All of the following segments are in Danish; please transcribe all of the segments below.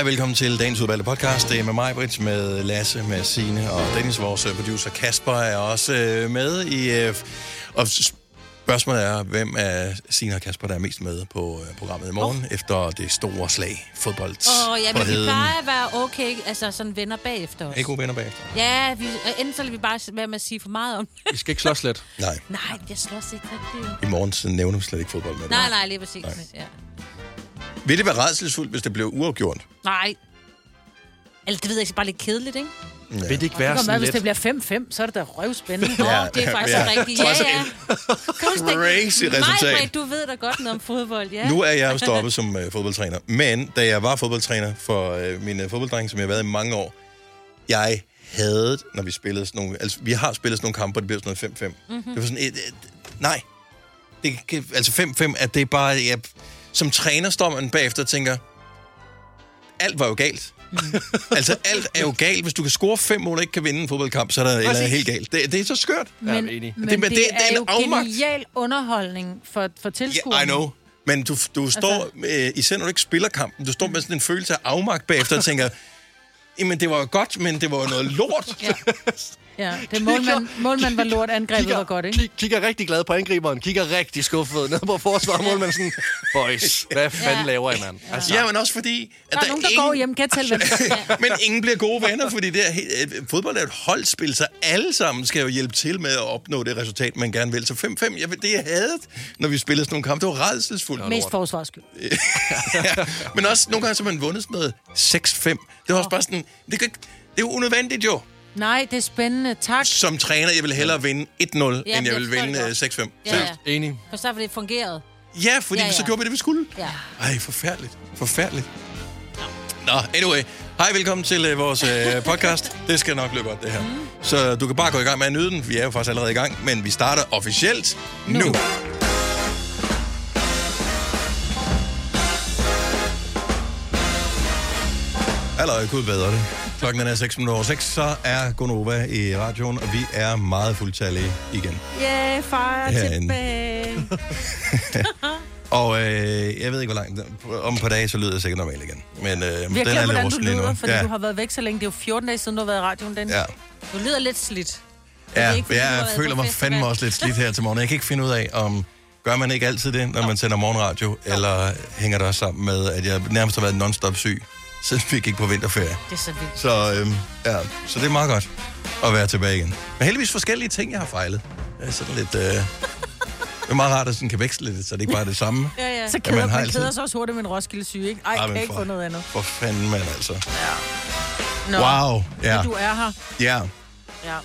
Hej, velkommen til dagens udvalgte podcast. Det er med mig, Brits, med Lasse, med Signe og Dennis, vores øh, producer Kasper, er også øh, med i... Øh, og spørgsmålet er, hvem af Signe og Kasper, der er mest med på øh, programmet i morgen, oh. efter det store slag fodbold. Åh, oh, ja, men vi plejer at være okay, altså sådan venner bagefter os. Er I gode venner bagefter? Ja, vi, enten så lader vi bare være med at sige for meget om det. Vi skal ikke slås lidt. Nej, Nej, jeg slås ikke rigtigt. i morgen så nævner vi slet ikke fodbold med. Nej, nej, lige præcis. Nej. Ja. Vil det være redselsfuldt, hvis det blev uafgjort? Nej. Eller det ved jeg ikke, bare lidt kedeligt, ikke? Ja. Vil det ikke Det være være, sådan hvis lidt? det bliver 5-5, så er det da røvspændende. Ja, det er faktisk ja. ja. rigtigt. Ja, ja. Crazy resultat. Nej, du ved da godt noget om fodbold, ja. Nu er jeg jo stoppet som øh, fodboldtræner, men da jeg var fodboldtræner for øh, mine fodbolddrenge, som jeg har været i mange år, jeg havde, når vi spillede sådan nogle... Altså, vi har spillet sådan nogle kampe, hvor det blev sådan noget 5-5. Mm-hmm. Det var sådan et, et, nej. Det, kan- altså 5-5, at det er bare... Jeg, som træner står man bagefter og tænker, alt var jo galt. Mm. altså, alt er jo galt. Hvis du kan score fem mål og ikke kan vinde en fodboldkamp, så er der et eller helt galt. Det, det er så skørt. Men, Ja, enig. men Det- det, men det, det- det, det er er, en jo afmagt. genial underholdning for, for tilskuerne. Yeah, I know. Men du, du står, øh, især når du ikke spiller kampen, du står med sådan en følelse af afmagt bagefter og tænker, jamen det var jo godt, men det var noget lort. Ja. Ja, det målmand, målmand var lort, angrebet var godt, ikke? Kig, kigger rigtig glad på angriberen, kigger rigtig skuffet ned på forsvaret, målmanden sådan, boys, hvad fanden Ja. laver I, mand? Altså, Ja, men også fordi... At Der er nogen, der går hjem, kan tælle hvem. men ingen bliver gode venner, fordi det er, øh, fodbold er et holdspil, så alle sammen skal jo hjælpe til med at opnå det resultat, man gerne vil. Så 5-5, jeg, ved- det jeg havde, når vi spillede sådan nogle kampe, det var redselsfuldt. Mest forsvarsskyld. ja, men også nogle gange, så man vundet sådan noget 6-5. Det var også bare sådan, det, det er jo unødvendigt jo. Nej, det er spændende. Tak. Som træner, jeg vil hellere vinde 1-0, end jeg jeg vil vinde det øh, godt. 6-5. Ja, ja. Enig. For så for det fungerede. Ja, fordi Ja, ja, ja. så ja. gjorde vi det, vi skulle. Ja. Ej, forfærdeligt. Forfærdeligt. Nå, anyway. Hej, velkommen til uh, vores uh, podcast. Det skal nok løbe godt, det her. Mm. Så du kan bare gå i gang med at nyde den. Vi er jo faktisk allerede i gang, men vi starter officielt nu. nu. Allerede kunne bedre det. Klokken er 6 minutter over 6, så er Gonova i radioen, og vi er meget fuldtallige igen. Ja, yeah, far Herinde. tilbage. Og øh, jeg ved ikke, hvor langt... Om et par dage, så lyder jeg sikkert normalt igen. Men øh, Vi har den er lidt hvordan du rusten lige nu. fordi ja. du har været væk så længe. Det er jo 14 dage siden, du har været i radioen, den. Ja, Du lyder lidt slidt. ja ikke, jeg været føler mig festival? fandme også lidt slidt her til morgen. Jeg kan ikke finde ud af, om... Gør man ikke altid det, når man sender morgenradio? Eller hænger det også sammen med, at jeg nærmest har været non-stop syg, siden vi gik på vinterferie? Det er så vildt. Så, øhm, ja, så det er meget godt at være tilbage igen. Men heldigvis forskellige ting, jeg har fejlet. Det er sådan lidt... Øh, det er meget rart, at sådan kan veksle lidt, så det ikke bare er det samme. Ja, ja. Så Ja, keder man har man altid- keder sig også hurtigt med en Roskilde syge, ikke? Ej, Ej, kan men jeg ikke for- få noget andet. For fanden, mand, altså. Nå, Wow, ja, du er her. ja. Ja.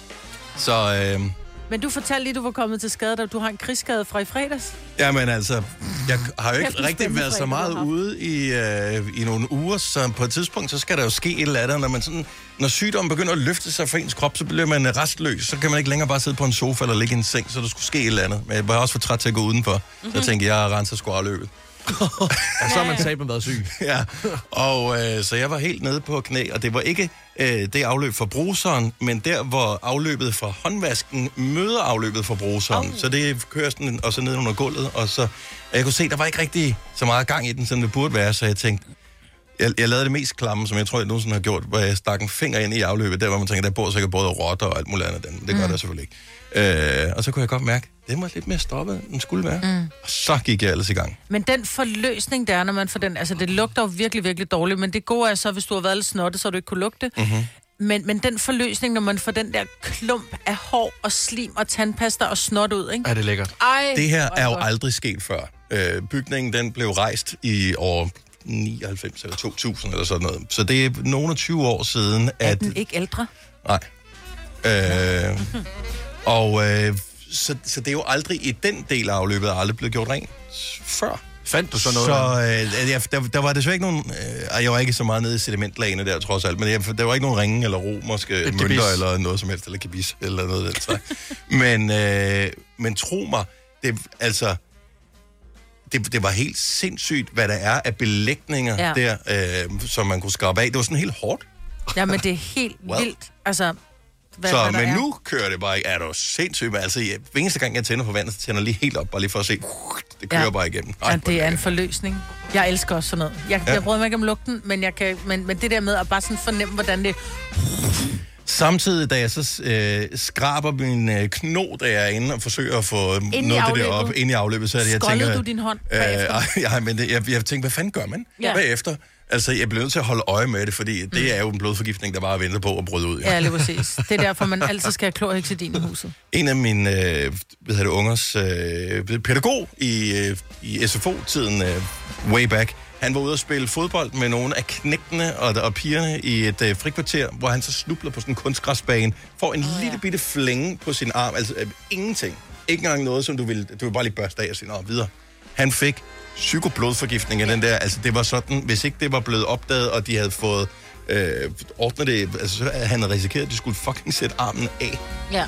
Så, øhm, Men du fortalte lige, du var kommet til skade, da du har en krigsskade fra i fredags. Jamen altså, jeg har jo Kæft, ikke en rigtig været så meget ude i, øh, i nogle uger, så på et tidspunkt, så skal der jo ske et eller andet. Når, man sådan, når sygdommen begynder at løfte sig fra ens krop, så bliver man restløs. Så kan man ikke længere bare sidde på en sofa eller ligge i en seng, så der skulle ske et eller andet. Men jeg var også for træt til at gå udenfor. Mm-hmm. Så jeg tænkte, jeg renser sgu løbet. Og så har man taben været syg. Ja, og øh, så jeg var helt nede på knæ, og det var ikke øh, det afløb fra bruseren, men der, hvor afløbet fra håndvasken møder afløbet fra bruseren. Oh. Så det kører sådan, og så ned under gulvet, og så... Og jeg kunne se, der var ikke rigtig så meget gang i den, som det burde være, så jeg tænkte, jeg, jeg lavede det mest klamme, som jeg tror, jeg nogensinde har gjort, hvor jeg stak en finger ind i afløbet, der hvor man tænker, der bor sikkert både rotter og alt muligt andet. Den. Det gør der selvfølgelig ikke. Øh, og så kunne jeg godt mærke, det var lidt mere stoppet, end skulle være. Mm. Og så gik jeg ellers i gang. Men den forløsning, der er, når man får den... Altså, det lugter jo virkelig, virkelig dårligt, men det gode er så, hvis du har været lidt snottet, så du ikke kunne lugte. Mm-hmm. Men, men den forløsning, når man får den der klump af hår og slim og tandpasta og snot ud, ikke? Ja, det er lækkert. Ej, Det her er jo godt. aldrig sket før. Øh, bygningen den blev rejst i år 99 eller 2000 eller sådan noget. Så det er nogle af 20 år siden, Er at... den ikke ældre? Nej. Øh, og øh, så, så det er jo aldrig i den del af afløbet aldrig blevet gjort rent før. Fandt du så noget? Så øh, jeg, der, der var desværre ikke nogen... Øh, jeg var ikke så meget nede i sedimentlagene der, trods alt. Men jeg, der var ikke nogen ringe eller romerske mønter eller noget som helst. Eller kibis eller noget af den slags. men, øh, men tro mig, det, altså... Det, det var helt sindssygt, hvad der er af belægninger ja. Ja. der, øh, som man kunne skrabe af. Det var sådan helt hårdt. Jamen, det er helt Well. vildt. Altså, hvad, så, hvad der men er. nu kører det bare ikke. Er du sindssygt? Altså, jeg, hver eneste gang, jeg tænder på vandet, så tænder jeg lige helt op, bare lige for at se. Det kører Ja. bare igennem. Ja, hvor det er en forløsning. Jeg elsker også sådan noget. Jeg, Ja. ja. jeg bryder mig ikke om lugten, men, jeg kan, men, men det der med at bare sådan fornemme, hvordan det... Samtidig, da jeg så øh, skraber min øh, kno, jeg er inde og forsøger at få i noget af det der op ind i afløbet, så er det, jeg Skoldede tænker... du din hånd Øh, bagefter? ej, ja, men det, jeg, jeg tænkte, hvad fanden gør man ja. Ja. bagefter? Altså, jeg bliver nødt til at holde øje med det, fordi mm. det er jo en blodforgiftning, der bare venter på at bryde ud. Ja, lige præcis. Det er derfor, man altid skal have klorhexidin i huset. En af mine øh, hvad det, ungers øh, pædagog i, øh, i SFO-tiden, øh, way back, han var ude at spille fodbold med nogle af knægtene og, og pigerne i et øh, frikvarter, hvor han så snubler på sådan en kunstgræsbane, får en oh, lille bitte flænge på sin arm, altså øh, ingenting. Ikke engang noget, som du vil, du vil bare lige børste af og sige, "Nå, videre. Han fik psykoblodforgiftning af den der, altså det var sådan, hvis ikke det var blevet opdaget, og de havde fået øh, ordnet det, altså så havde han risikeret, at de skulle fucking sætte armen af. Ja.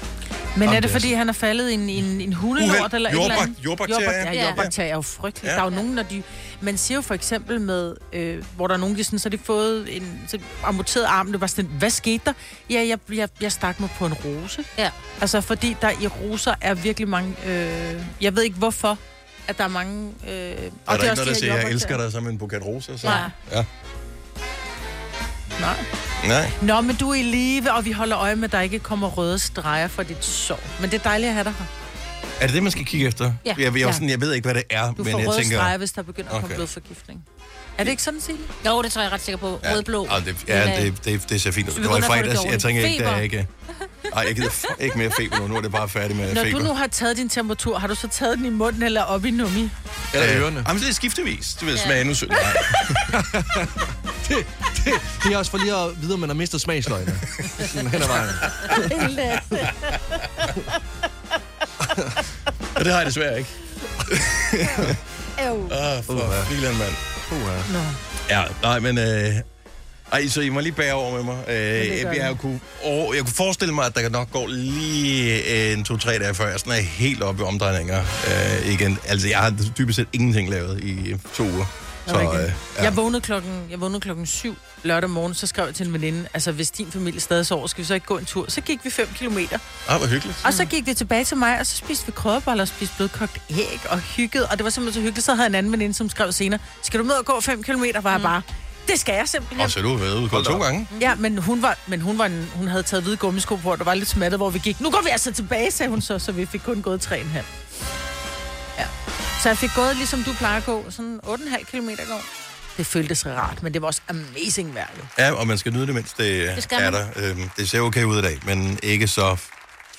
Men Jamen, er det, fordi han er faldet i en, en, en hundelort Uheld. eller et Jordbak- eller andet? jordbakterier. Jordbak- Ja. Ja, jordbakterier er jo frygteligt. Ja. Ja. Der er jo nogen, når de... Man siger jo for eksempel med, øh, hvor der er nogen, de sådan, så har de fået en så amputeret arm. Det var sådan, hvad skete der? Ja, jeg, jeg, jeg stak mig på en rose. Ja. Altså, fordi der i roser er virkelig mange... Øh, jeg ved ikke, hvorfor at der er mange... Øh, og Er der ikke noget, der siger, jeg elsker dig som en buket roser? Så? Nej. Ja. Nej. Nej. Nå, men du er i live, og vi holder øje med, at der ikke kommer røde streger for dit sår. Men det er dejligt at have dig her. Er det det, man skal kigge efter? Ja. Jeg, jeg, Ja. sådan, jeg ved ikke, hvad det er, Du men får jeg røde tænker... streger, hvis der begynder at komme Okay. blodforgiftning. Er det ikke sådan, Signe? Jo, det tror jeg ret sikker på. Ja, Rødblå. Ja, det, ja Men, øh, det, det, det ser fint ud. Det var i det fredags. Jeg tænker ikke, der er ikke... Ej, jeg gider f- ikke mere feber nu. Nu er det bare færdig med Når feber. du nu har taget din temperatur, har du så taget den i munden eller op i nummi? Eller Øh, ørerne. Jamen, det er skiftevis. Du ved, Ja. smagen. Nej. Det, det, det er også for lige at vide, om man har mistet smagsløgene. Sådan hen ad vejen. Og det har jeg desværre ikke. Øv. Åh, for filen, mand. Uh, Nå. Ja, nej, men... Øh, ej, så I må lige bære over med mig. Øh, jeg, jeg, kunne, og, jeg kunne forestille mig, at der nok går lige en to-tre dage, før jeg sådan er helt oppe i omdrejninger øh, igen. Altså, jeg har dybest set ingenting lavet i to uger. Så, øh, ja. Jeg vågnede klokken, jeg vågnede klokken syv lørdag morgen, så skrev jeg til en veninde, altså hvis din familie stadig sover, skal vi så ikke gå en tur? Så gik vi 5 kilometer. ah, hvor hyggeligt. Og så gik vi tilbage til mig, og så spiste vi krødeboller og spiste blødkogt æg og hygget. Og det var simpelthen så hyggeligt. Så havde en anden veninde, som skrev senere, skal du med og gå 5 kilometer? Var jeg bare, det skal jeg simpelthen. Og så har du været ude to gange. Ja, men hun var, men hun, var en, hun havde taget hvide gummisko på, og der var lidt smattet, hvor vi gik. Nu går vi altså tilbage, sagde hun så, så vi fik kun gået 3,5. Ja. Så jeg fik gået, ligesom du plejer at gå, sådan 8,5 km går. Det føltes rart, men det var også amazing vejr, jo. Ja, og man skal nyde det, mens det, Det skal er man. der. Øhm, det ser okay ud i dag, men ikke så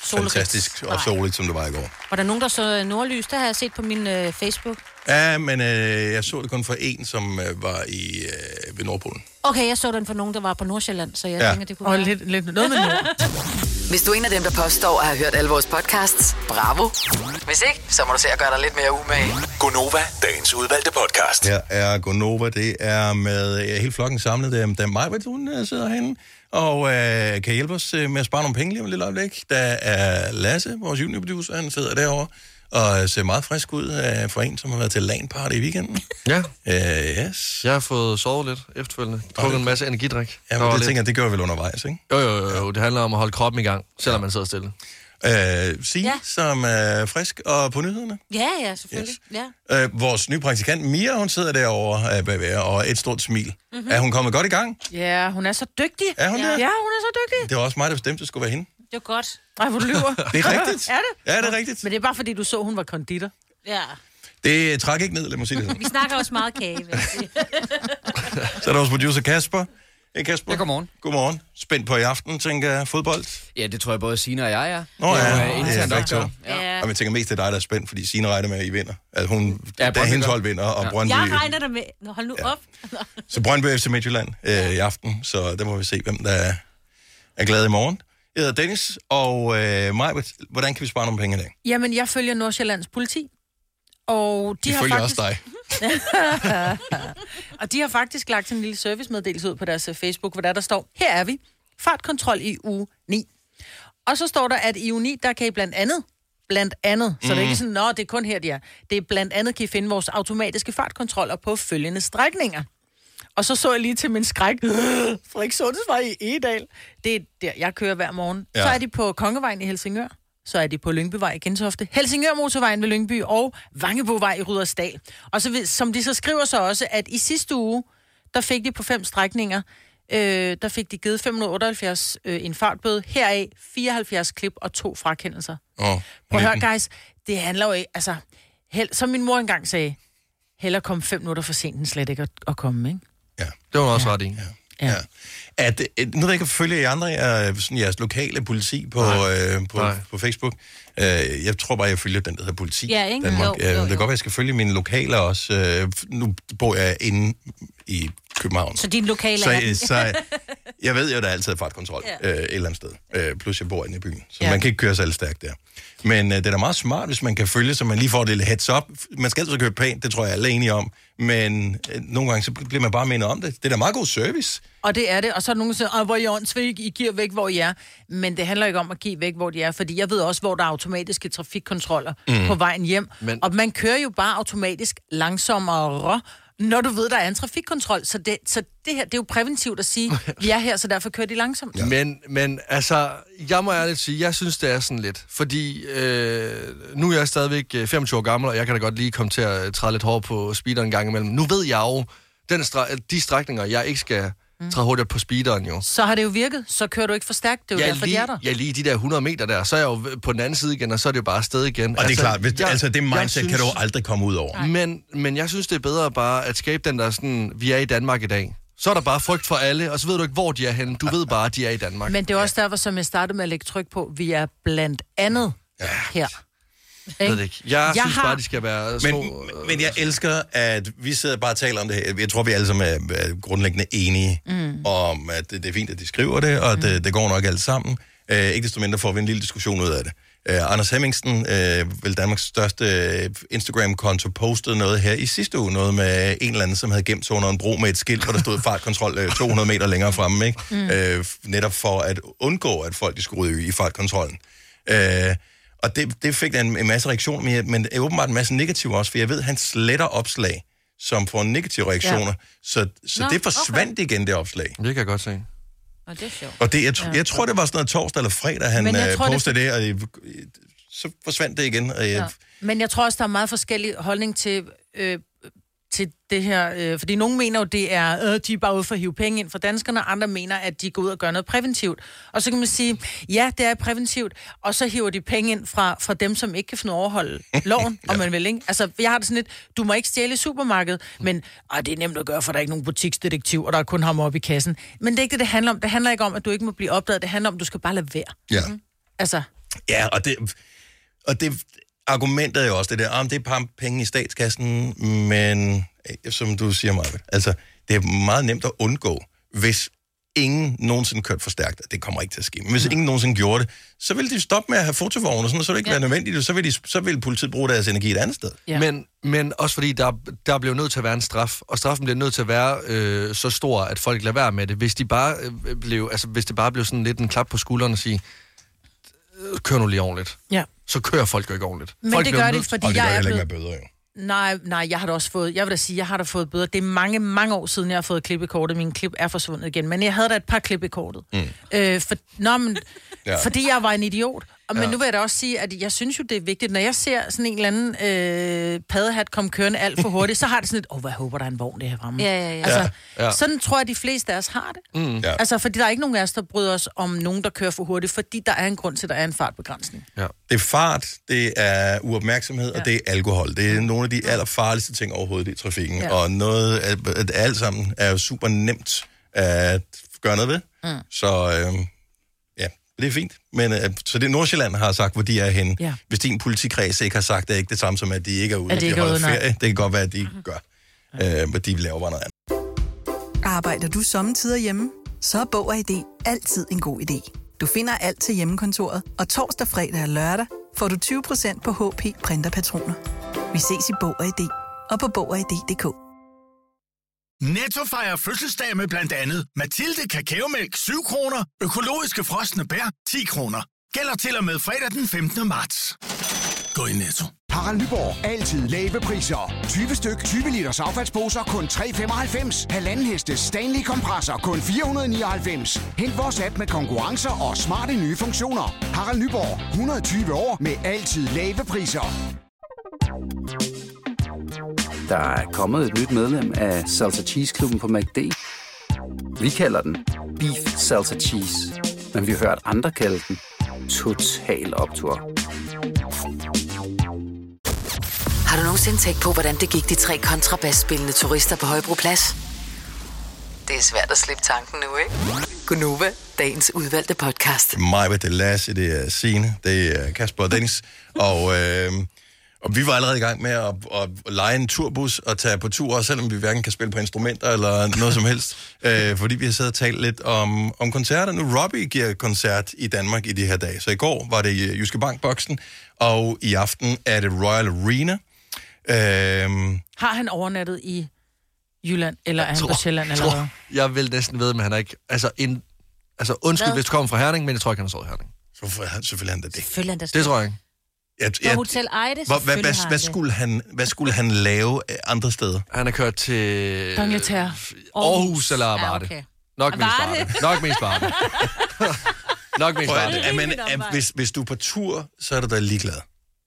Solrigt. fantastisk og Nej. soligt, som det var i går. Var der nogen, der så nordlys? Det har jeg set på min øh, Facebook. Ja, men øh, jeg så det kun for en, som øh, var i øh, ved Nordpolen. Okay, jeg så den for nogen, der var på Nordsjælland, så jeg Ja. tænker, det kunne Og være. lidt, lidt noget med nord. Hvis du er en af dem, der påstår at have hørt alle vores podcasts, bravo. Hvis ikke, så må du se at gøre dig lidt mere umage. Gonova, dagens udvalgte podcast. Her er Gonova, det er med øh, hele flokken samlet. Det er, det er mig, hvor hun øh, sidder herinde, og øh, kan hjælpe os øh, med at spare nogle penge lige om et lille øjeblik. Der er Lasse, vores juniorproducer, han sidder derovre, og ser meget frisk ud øh, for en, som har været til LAN party i weekenden. Ja, Øh, yes. jeg har fået sovet lidt efterfølgende. Drukket en masse energidrik. Ja, men det lidt- tænker jeg, det gør jeg vel undervejs, ikke? Jo, jo, jo, jo, det handler om at holde kroppen i gang, selvom man sidder stille. Øh, Signe, ja. Som er frisk og på nyhederne. Ja, ja, selvfølgelig. Yes. Ja. Øh, vores nye praktikant Mia, hun sidder derovre øh, bagved, og et stort smil. Mm-hmm. Er hun kommet godt i gang? Ja, hun er så dygtig. Er hun Ja. det? Ja, hun er så dygtig. Det var også mig, der bestemte, at det skulle være hende. Det var godt. Nej, hvor du lyver. Det er rigtigt. er det? Ja, det er rigtigt. Men det er bare fordi, du så, hun var konditor. Ja. Det træk ikke ned, lad mig sige det sådan. Vi snakker også meget kage, vil jeg sige. Så er der vores producer Kasper. Hey Kasper. Ja, godmorgen. Godmorgen. Spændt på i aften, tænker jeg. Fodbold. Ja, det tror jeg både Sina og jeg er. Nå er ja, øh, det er internt begge to. opgør. Ja. Og jeg tænker mest, det er dig, der er spændt, fordi Signe regner med, at I vinder. Altså hun, ja, Brøndby hendes hold vinder, og Ja. Brøndby... Jeg regner der med... Nå, hold nu ja. op. Så Brøndby FC Midtjylland øh, i aften, så der må vi se, hvem der er, er glad i morgen. Jeg hedder Dennis, og øh, Majbert, hvordan kan vi spare nogle penge i dag? Jamen, jeg følger Nordsjællands politi. Og de, De har følger faktisk, også dig. Og de har faktisk lagt en lille servicemeddelelse ud på deres øh, Facebook, hvor der, der står, her er vi, fartkontrol i uge 9. Og så står der, at i uge 9, der kan I blandt andet, blandt andet, så mm. det er ikke sådan, nå, det er kun her, de er. Det er blandt andet, kan I finde vores automatiske fartkontroller på følgende strækninger. Og så så jeg lige til min skræk, Frederik Sundhedsvej i Egedal. Det er der, jeg kører hver morgen. Ja. Så er de på Kongevejen i Helsingør. Så er de på Lyngbyvej i Gentofte. Helsingør Motorvejen ved Lyngby og Vangebovej i Rudersdal. Og så, som de så skriver så også, at i sidste uge, der fik de på fem strækninger, øh, der fik de givet 578 øh, en fartbøde. Heraf 74 klip og to frakendelser. Åh, Prøv at høre, 19. guys, det handler jo ikke, altså, held, som min mor engang sagde, heller komme fem minutter for sent, end slet ikke at, at komme, ikke? Ja. Det var også ret i. Ja. Ja. At, øh, nu ved jeg ikke, at følge jer andre, jeg, sådan jeres lokale politi på, øh, på, Nej. på Facebook. Øh, jeg tror bare, jeg følger den, der hedder politi. Ja, ikke? Danmark. Jo, Ja, jo, Det kan jo. godt være, jeg skal følge mine lokale også. Øh, nu bor jeg inde i København. Så din lokale så, er den. så jeg ved jo, at der altid er fartkontrol ja. øh, et eller andet sted. Øh, plus jeg bor inde i byen. Så Ja. man kan ikke køre særlig stærkt der. Men øh, det er da meget smart, hvis man kan følge, så man lige får det lidt heads up. Man skal altid køre pænt, det tror jeg alle er enige om. Men øh, nogle gange, så bliver man bare mindet om det. Det er da meget god service. Og det er det, og så er der nogen, der siger, "Ej, hvor er I åndssvigt, I giver væk, hvor I er. Men det handler ikke om at give væk, hvor de er, fordi jeg ved også, hvor der er automatiske trafikkontroller mm. på vejen hjem. Men- Og man kører jo bare automatisk langsommere, når du ved, der er en trafikkontrol. Så det, så det her, det er jo præventivt at sige, vi er her, så derfor kører de langsomt. Ja. Men, men altså, jeg må ærligt sige, jeg synes, det er sådan lidt. Fordi øh, nu er jeg stadigvæk øh, 25 år gammel, og jeg kan da godt lige komme til at træde lidt hårdt på speederen en gang imellem. Nu ved jeg jo, den stra- de strækninger, jeg ikke skal træde hurtigt på speederen jo. Så har det jo virket, så kører du ikke for stærkt. Det er jo Ja, derfor, de lige, er der. ja, lige de der 100 meter der, så er jeg jo på den anden side igen, og så er det jo bare afsted igen. Og altså, det er klart, hvis, jeg- altså det mindset synes... kan du aldrig komme ud over. Men, men jeg synes, det er bedre bare at skabe den der sådan, vi er i Danmark i dag. Så er der bare frygt for alle, og så ved du ikke, hvor de er henne. Du ved bare, at de er i Danmark. Men det er også derfor, som jeg startede med at lægge tryk på, vi er blandt andet ja. her. Jeg ved det ikke. Jeg, jeg synes har- bare, de skal være små... Men, men jeg elsker, at vi sidder bare og taler om det her. Jeg tror, vi alle sammen er, er grundlæggende enige mm. om, at det, det er fint, at de skriver det, og mm. det, det går nok alt sammen. Uh, ikke desto mindre får vi en lille diskussion ud af det. Uh, Anders Hemmingsen, uh, vel Danmarks største uh, Instagram-konto, postede noget her i sidste uge, noget med en eller anden, som havde gemt sig under en bro med et skilt, hvor der stod fartkontrol uh, 200 meter længere fremme, ikke? Mm. Uh, netop for at undgå, at folk de skulle ryge i fartkontrollen. Uh, og det, det fik en, en masse reaktioner, men, men åbenbart en masse negative også, for jeg ved, at han sletter opslag, som får negative reaktioner. Ja. Så, så Nå, det forsvandt okay. igen, det opslag. Det kan jeg godt se. Og det er sjovt. Og det, jeg, ja. jeg tror, det var sådan noget torsdag eller fredag, han Men jeg øh, tror, det- postede det, og øh, så forsvandt det igen. Og, ja. Men jeg tror også, der er meget forskellig holdning til, øh, til det her. Øh, fordi nogle mener jo, det er, øh, de er bare ude for at hive penge ind fra danskerne, andre mener, at de går ud og gør noget præventivt. Og så kan man sige, ja, det er præventivt, og så hiver de penge ind fra, fra dem, som ikke kan finde overholde loven, ja. om man vil, ikke? Altså, jeg har det sådan lidt, du må ikke stjæle i supermarkedet, men ah, det er nemt at gøre, for der er ikke nogen butiksdetektiv, og der er kun ham oppe i kassen. Men det er ikke det, det handler om. Det handler ikke om, at du ikke må blive opdaget. Det handler om, at du skal bare lade være. ja. Altså, Ja, og det, og det argumentet er jo også det der, om det er penge i statskassen, men øh, som du siger, Marvind, altså, det er meget nemt at undgå, hvis ingen nogensinde kørt for stærkt. Det kommer ikke til at ske. Men hvis ingen nogensinde gjorde det, så vil de stoppe med at have fotovogne, og sådan, og så vil det ikke ja. være nødvendigt, og så vil, de, så vil politiet bruge deres energi et andet sted. Ja. Ja. Men, men også fordi, der, der bliver nødt til at være en straf, og straffen bliver nødt til at være øh, så stor, at folk lader være med det. Hvis, de bare, øh, blev, altså, hvis det bare blev sådan lidt en klap på skulderen og sige, "Øh, kør nu lige ordentligt. ja. Så kører folk jo ikke ordentligt. Men folk det gør de, nødt- fordi Og det jeg gør er heller ikke blevet... med bøder, jo. Nej, nej, jeg har da også fået, jeg vil da sige, jeg har da fået bøder. Det er mange, mange år siden, jeg har fået klip i kortet. Min klip er forsvundet igen, men jeg havde da et par klip i kortet. Mm. Øh, for, nå, men, ja. Fordi jeg var en idiot. Og, men nu vil jeg da også sige, at jeg synes jo, det er vigtigt, når jeg ser sådan en eller anden øh, paddehat komme kørende alt for hurtigt, så har det sådan lidt, åh, oh, hvad håber, der er en vogn det her fremme. Ja, ja, ja. Altså, Ja, ja. Sådan tror jeg, de fleste af os har det. Mm. Ja. Altså, fordi der er ikke nogen af os, der bryder os om nogen, der kører for hurtigt, fordi der er en grund til, at der er en fartbegrænsning. Ja. Det er fart, det er uopmærksomhed, ja. og det er alkohol. Det er nogle af de allerfarligste ting overhovedet i trafikken. Ja. Og noget, at, alt sammen er jo super nemt at gøre noget ved. Mm. Så øh, det er fint. Men, øh, så det Nordsjælland har sagt, hvor de er henne. Ja. Hvis din politikreds ikke har sagt, det er ikke det samme som, at de ikke er ude, At de de er holder ude, ferie. Det kan godt være, at de gør. Øh, men de laver bare noget andet. Arbejder du sommetider hjemme? Så er Bog og ID altid en god idé. Du finder alt til hjemmekontoret, og torsdag, fredag og lørdag får du 20% på HP printerpatroner. Vi ses i Bog og ID og på Bog og ID.dk. Netto fejrer fødselsdag med blandt andet Mathilde Kakaomælk 7 kroner, økologiske frosne bær 10 kroner. Gælder til og med fredag den 15. marts. gå i Netto. Harald Nyborg. Altid lave priser. 20 styk, 20 liters affaldsposer kun 3,95. Halvanden heste Stanley kompresser kun 499. Hent vores app med konkurrencer og smarte nye funktioner. Harald Nyborg. 120 år med altid lave priser. Der er kommet et nyt medlem af Salsa Cheese Klubben på MACD. Vi kalder den Beef Salsa Cheese, men vi har hørt andre kalde den Total Optor. Har du nogensinde tænkt på, hvordan det gik de tre kontrabasspillende turister på Højbroplads? Det er svært at slippe tanken nu, ikke? Gunova, dagens udvalgte podcast. Mig, det er Lasse, det er Signe, det er Kasper og Dennis. og, øh, og vi var allerede i gang med at, at, at lege en turbus og tage på tur, også selvom vi hverken kan spille på instrumenter eller noget som helst. Øh, fordi vi har siddet og talt lidt om, om koncerter. Nu Robbie giver koncert i Danmark i de her dage. Så i går var det i Jyske Bank-boksen, og i aften er det Royal Arena. Øh, Har han overnattet i Jylland, eller er han på Sjælland, eller hvad? tror, jeg vil næsten ved, men han er ikke... Altså, en, altså undskyld, Hvad? hvis du kommer fra Herning, men jeg tror ikke, han har sovet i Herning. så er han selvfølgelig han da det. Selvfølgelig han da Det tror jeg ikke. Jeg, På Hotel Ejde, hvad, hvad, hvad, hvad, skulle han, hvad skulle han lave øh, andre steder? Han er kørt til... D'Angleterre. Aarhus eller Ja, Varde. okay. Nok mest Varde. Nok mest Varde. Nok mest Varde. men, hvis, hvis du er på tur, så er du da ligeglad.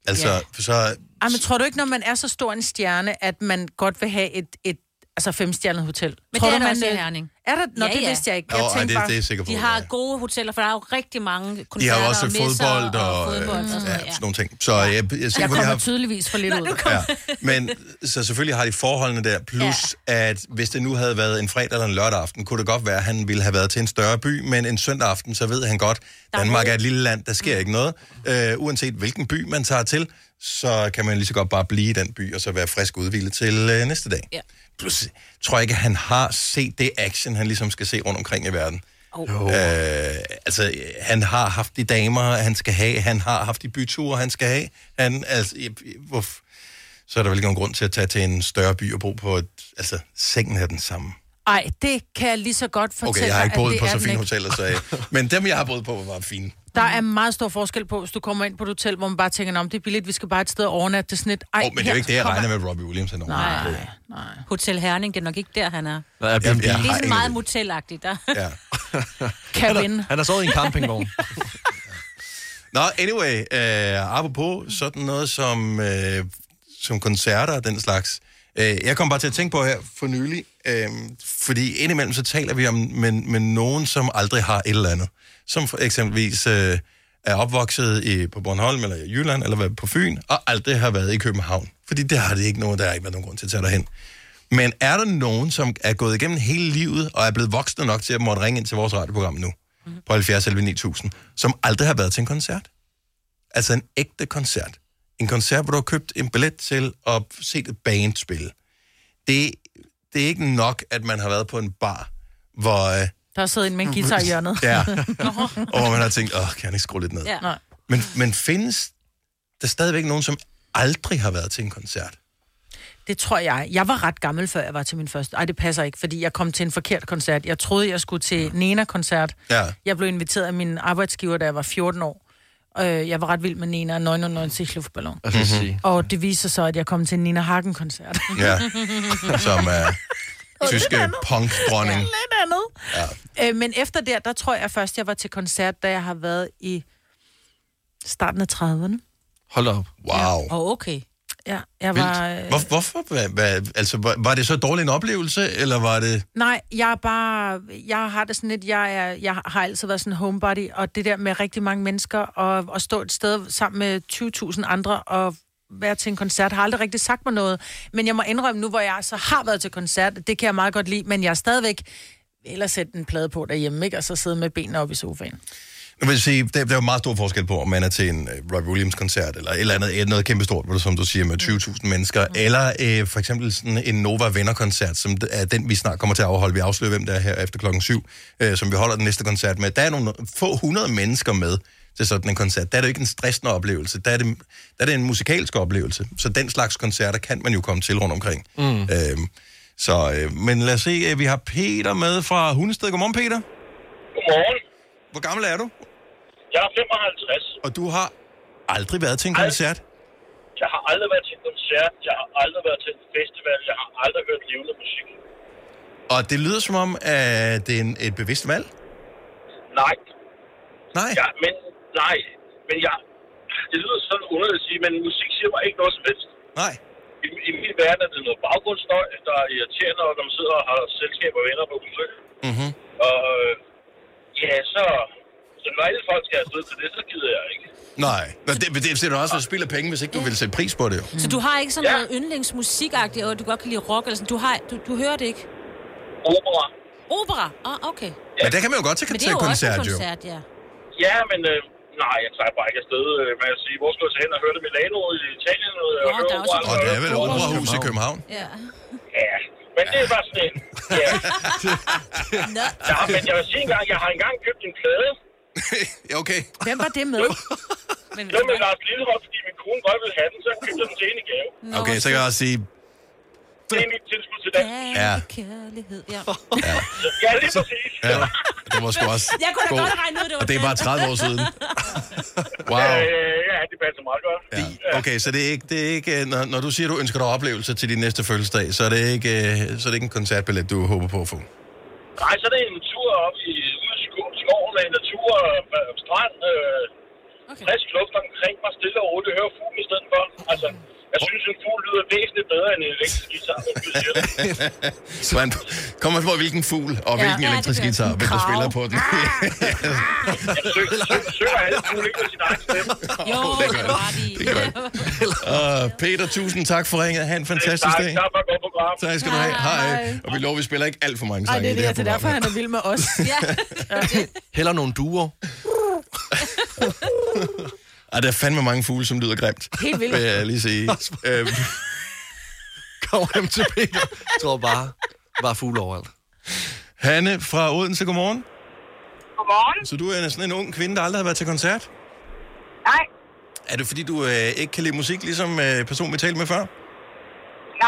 Altså, Ja. ja. så... Ej, men tror du ikke, når man er så stor en stjerne, at man godt vil have et, et altså femstjernet hotel? Men tror det er du, der man, også i øh, Herning. Er der? Nå, Ja, det ja. vidste jeg ikke. Jeg tænkte det, bare, det er jeg sikker på. De har gode hoteller, for der er jo rigtig mange de koncerter har også og fodbold og, og fodbold og sådan ja, sådan nogle ting. Så jeg, jeg, jeg på, de kommer har... tydeligvis for lidt ud. Ja. Men så selvfølgelig har de forholdene der. Plus, ja. at hvis det nu havde været en fredag eller en lørdag aften, kunne det godt være, at han ville have været til en større by, men en søndag aften, så ved han godt, Der er Danmark er et lille land, der sker ikke noget. Øh, uanset hvilken by man tager til, så kan man lige så godt bare blive i den by, og så være frisk udvildet til øh, næste dag. Ja. Plus, tror jeg ikke, at han har set det action, han ligesom skal se rundt omkring i verden. Oh. Øh, altså, han har haft de damer, han skal have. Han har haft de byture, han skal have. Han, altså, hvorf, så er der vel ikke nogen grund til at tage til en større by og bo på et... Altså, sengen er den samme. Ej, det kan jeg lige så godt fortælle Okay, jeg har ikke boet på så fine hoteller, så jeg, men dem, jeg har boet på, var fine. Der er meget stor forskel på, hvis du kommer ind på et hotel, hvor man bare tænker, om det er billigt, vi skal bare et sted overnatte. Det er sådan et, ej, Åh, oh, men det er jo ikke det, jeg regner med, Robbie Williams. Nej, overhovedet. nej. Hotel Herning, det er nok ikke der, han er. Er Airbnb. Jeg- jeg Det er sådan meget motelagtigt. Der. Ja. Cabin. Han har sovet i en campingvogn. Nå, anyway, øh, apropos sådan noget som, øh, som koncerter og den slags. Øh, jeg kom bare til at tænke på her for nylig, øh, fordi indimellem så taler vi om med, med nogen, som aldrig har et eller andet. Som for eksempelvis øh, er opvokset i, på Bornholm eller i Jylland eller på Fyn, og aldrig har været i København. Fordi det har det ikke nogen, der har ikke været nogen grund til at tage derhen. Men er der nogen, som er gået igennem hele livet og er blevet voksne nok til at måtte ringe ind til vores radioprogram nu, mm-hmm. på 70 11 9000, som aldrig har været til en koncert? Altså en ægte koncert. En koncert, hvor du har købt en billet til at se et band spille. Det, det er ikke nok, at man har været på en bar, hvor... Øh, Der sidder en med en guitar i hjørnet. ja, og man har tænkt, åh, kan jeg ikke skrue lidt ned? Ja. Nej. Men, men findes der stadigvæk nogen, som aldrig har været til en koncert? Det tror jeg. Jeg var ret gammel, før jeg var til min første. Ej, det passer ikke, fordi jeg kom til en forkert koncert. Jeg troede, jeg skulle til Nena-koncert. Ja. Jeg blev inviteret af min arbejdsgiver, da jeg var 14 år. Øh, Jeg var ret vild med Nena og 99 luftballon. Sige. Og det viser sig, at jeg kom til en Nina Hagen-koncert. Ja, som er tyske punk-dronning. Lidt andet. Ja. Øh, men efter det, der tror jeg først, jeg var til koncert, da jeg har været i starten af 30'erne. Hold op. Wow. Åh, oh, okay. Ja, jeg var... øh, Hvor, hvorfor? Hvad, hvad, altså, var, var det så dårlig en oplevelse, eller var det... Nej, jeg er bare... Jeg har det sådan lidt... Jeg, er, jeg har altid været sådan en homebody, og det der med rigtig mange mennesker, og, og stå et sted sammen med 20.000 andre, og være til en koncert, har aldrig rigtig sagt mig noget. Men jeg må indrømme nu, hvor jeg så har været til koncert, det kan jeg meget godt lide, men jeg er stadigvæk eller sætte en plade på derhjemme, ikke? og så sidde med benene op i sofaen. Jeg vil sige, der, der er jo meget stor forskel på, om man er til en uh, Robbie Williams-koncert, eller et eller andet, noget kæmpestort, hvor du, som du siger, med 20.000 mennesker, mm. eller uh, for eksempel sådan en Nova Venner-koncert, som er den, vi snart kommer til at afholde. Vi afslører, hvem der er her efter klokken syv, uh, som vi holder den næste koncert med. Der er nogle få hundrede mennesker med til sådan en koncert. Der er det jo ikke en stressende oplevelse. Der er det, der er det en musikalsk oplevelse. Så den slags koncerter kan man jo komme til rundt omkring. Mm. Uh, så, uh, men lad os se, uh, vi har Peter med fra Hundested. Godmorgen, Peter. Godmorgen. Hvor gammel er du? Jeg er 55. Og du har aldrig været til en Ej. koncert? Jeg har aldrig været til en koncert, jeg har aldrig været til en festival, jeg har aldrig hørt levende musik. Og det lyder som om, at det er en, et bevidst valg. Nej. Nej? Ja, men, nej. Men jeg, det lyder sådan underligt at sige, men musik siger mig ikke noget som helst. Nej. I, I min verden er det noget baggrundsstøj, der er irriterende, når man sidder og har selskab og venner på besøg. Mm-hmm. Og øh, ja, så, så når alle folk skal afsted til det, så gider jeg ikke. Nej, men det, det, det er også at spille penge, hvis ikke du vil sætte pris på det. Jo. Så du har ikke sådan noget yndlingsmusikagtigt, og du godt kan lide rock eller sådan. Du, har, du, du hører det ikke? Opera. Opera? Ah, okay. Men der kan man jo godt tage Men det til er jo koncert, også en jo. koncert, ja. Ja, men øh, nej, jeg tager bare ikke afsted øh, med at sige, hvor skal jeg tage hen og høre det Milano i Italien? Og, Nå, der er et Og der er vel operahus i København. Ja. Ja, men det er bare sådan en... Ja. ja, men jeg vil sige engang, jeg har engang købt en plade. Ja, okay. Hvem var det med? Men, det var med Lars Lillehold, fordi min kone godt ville have den, så købte jeg den til hende i gave. Okay, så kan jeg også sige, Det er mit tilskud til den. Ja. Kærlighed, ja. Ja, lige præcis. ja, det var sgu også Jeg kunne da god. godt regne ud, det var Og det er bare 30 år siden. Wow. Øh, ja, det passer meget godt. Ja. Okay, så det er ikke, det er ikke øh, når, når du siger, du ønsker dig oplevelser til din næste fødselsdag, så er det ikke, øh, så er det ikke en koncertbillet, du håber på at få. Nej, så er det en tur op i skoven med natur, øh, strand, øh, okay. frisk luft omkring mig, stille og roligt, høre fuglen i stedet for. Altså, jeg synes, en fugl lyder væsentligt bedre end en elektrisk guitar, hvis du siger det. Man kommer på, hvilken fugl og Ja. hvilken Ja, elektrisk guitar, hvem der spiller på den. Jeg søger, alle fugle ikke med sin egen stemme. Jo, det gør det. Det gør det. Og Peter, tusind tak for ringet. Ha' en fantastisk Tak, dag. tak for et godt program. Tak skal du have. Hej. Og vi lover, vi spiller ikke alt for mange sange det er det, det altså derfor, han er vild med os. ja. Heller nogle duer. Ej, der er fandme mange fugle, som lyder grimt. Helt vildt. Vil jeg lige sige. øhm, Kom hjem til Peter. Jeg tror bare, bare fugle overalt. Hanne fra Odense, godmorgen. Godmorgen. Så du er sådan en ung kvinde, der aldrig har været til koncert? Nej, Er det fordi, du øh, ikke kan lide musik, ligesom øh, personen, vi talte med før?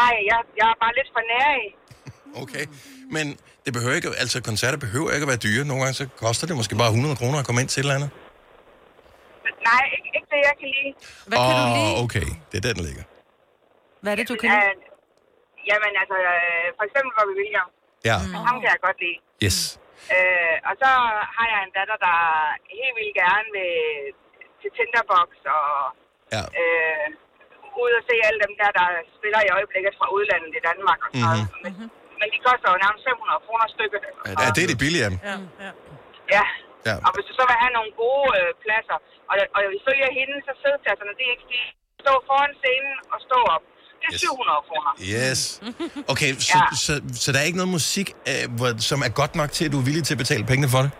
nej, jeg, jeg er bare lidt for nær i. Okay. Men det behøver ikke, altså koncerter behøver ikke at være dyre. Nogle gange så koster det måske bare 100 kroner at komme ind til et eller andet. Nej, ikke, ikke det, jeg kan lide. Hvad kan du lide? okay. Det er der, den ligger. Hvad er det, du kan lide? Uh, jamen, altså, øh, for eksempel Robbie Williams. Ja. Mm. Ham kan jeg godt lide. Yes. Øh, og så har jeg en datter, der helt vildt gerne vil til Tinderbox og ja. øh, ud og se alle dem der, der spiller i øjeblikket fra udlandet i Danmark og sådan noget. Mhm. Men, men de koster jo nærmest 500 kroner stykket. Ja, det er de billige. Ja, ja. Ja. Ja. Og hvis du så vil have nogle gode øh, pladser, og, og ifølge hende, så sædpladserne, det er ikke de stå foran scenen og stå op. Det er 700 kroner. Yes. Okay, så, ja. så, så der er ikke noget musik, øh, hvor, som er godt nok til, at du er villig til at betale pengene for det?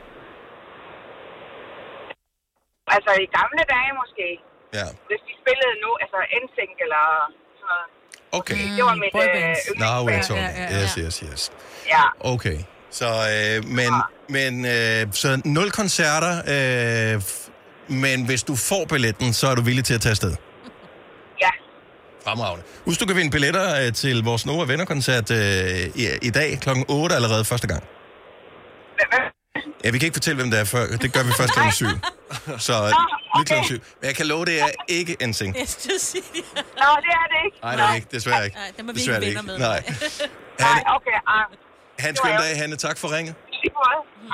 Altså i gamle dage måske. Ja. Hvis de spillede nu, altså NSYNC eller sådan noget. Okay. Det var mit øh, Now we're yndlingsband. talking. Yes, yes, yes. Ja. Okay. Så, øh, men, men øh, så nul koncerter, øh, men hvis du får billetten, så er du villig til at tage afsted? Ja. Fremragende. Husk, du kan vinde billetter øh, til vores Nova Venner-koncert øh, i, i dag kl. 8 allerede første gang. Ja, vi kan ikke fortælle, hvem det er før. Det gør vi først kl. 7. Så lige kl. 7. Men jeg kan love, det er ikke en sing. Jeg skulle sige det. Nå, det er det ikke. Nej, det er ikke. Desværre ikke. Nej, det må vi Desværre ikke det venner med. Nej. Nej, okay. Ah. Ha' en skøn dag, Hanne. Tak for ringet.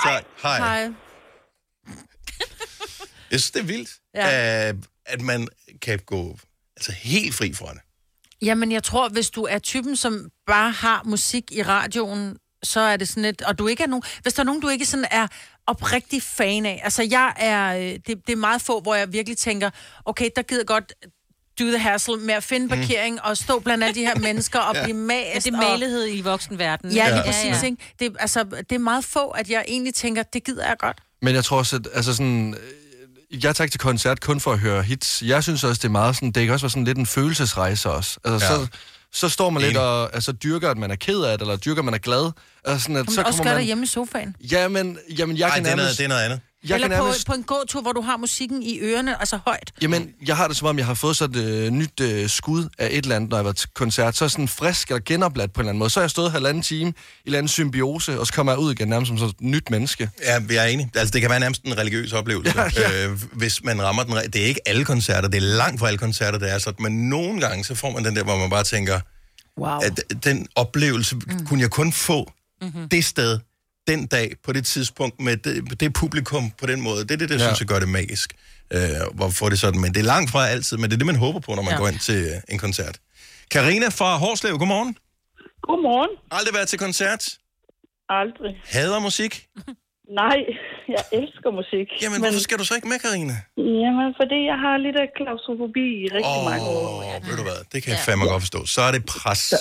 Tak. Hej. Hej. Jeg synes, det er vildt, Ja. ja. at man kan gå altså, helt fri fra det. Jamen, jeg tror, hvis du er typen, som bare har musik i radioen, så er det sådan lidt... Og du ikke er nogen... Hvis der er nogen, du ikke sådan er oprigtig fan af. Altså, jeg er... øh, Det, det er meget få, hvor jeg virkelig tænker, okay, der gider godt do the hassle med at finde parkering mm. og stå blandt alle de her mennesker og Ja. blive mast. Ja, det er malighed i voksenverdenen. Ja, lige Ja, præcis, ja, ja. ikke? Det, er- altså, det er meget få, at jeg egentlig tænker, det gider jeg godt. Men jeg tror også, at altså sådan, øh, jeg tager ikke til koncert kun for at høre hits. Jeg synes også, det er meget sådan, det kan også være sådan lidt en følelsesrejse også. Altså, Ja. så, så står man lidt og altså, dyrker, at man er ked af det, eller dyrker, at man er glad. Altså, sådan, at, Kan så man også kommer gøre man... det hjemme i sofaen? Jamen, jamen jeg Nej, kan det er, noget, nærmest... det er noget andet. Jeg Eller kan på, nærmest- på en gåtur, hvor du har musikken i ørerne, altså højt. Jamen, jeg har det som om, jeg har fået sådan et øh, nyt øh, skud af et eller andet, når jeg var til koncert. Så er sådan frisk eller genopladt på en eller anden måde. Så har jeg stået halvanden time i en eller anden symbiose, og så kommer jeg ud igen nærmest som sådan et nyt menneske. Ja, jeg er enig. Altså, det kan være nærmest en religiøs oplevelse, ja, ja. Øh, hvis man rammer den. Det er ikke alle koncerter, det er langt fra alle koncerter, det er sådan. Men nogle gange, så får man den der, hvor man bare tænker, wow. at den oplevelse mm. kunne jeg kun få mm-hmm. det sted, den dag, på det tidspunkt, med det, det publikum på den måde. Det er det, der ja. Ja. synes jeg gør det magisk. Øh, hvorfor det er sådan. Men det er langt fra altid, men det er det, man håber på, når man ja. Ja. går ind til øh, en koncert. Karina fra Hårslev, godmorgen. Godmorgen. Aldrig været til koncert? Aldrig. Hader musik? Nej, jeg elsker musik. Jamen, men... hvorfor skal du så ikke med, Karina? Jamen, fordi jeg har lidt af klaustrofobi i rigtig oh, mange år. Åh, ved du hvad, det kan jeg fandme godt forstå. Så er det pres. Så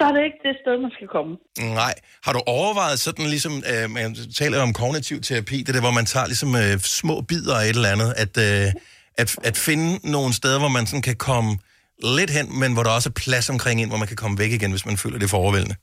er det ikke det sted, man skal komme. Nej. Har du overvejet sådan ligesom, øh, man taler om kognitiv terapi, det der, hvor man tager ligesom øh, små bidder af et eller andet, at, øh, at, at finde nogle steder, hvor man sådan kan komme lidt hen, men hvor der også er plads omkring ind, hvor man kan komme væk igen, hvis man føler det for overvældende.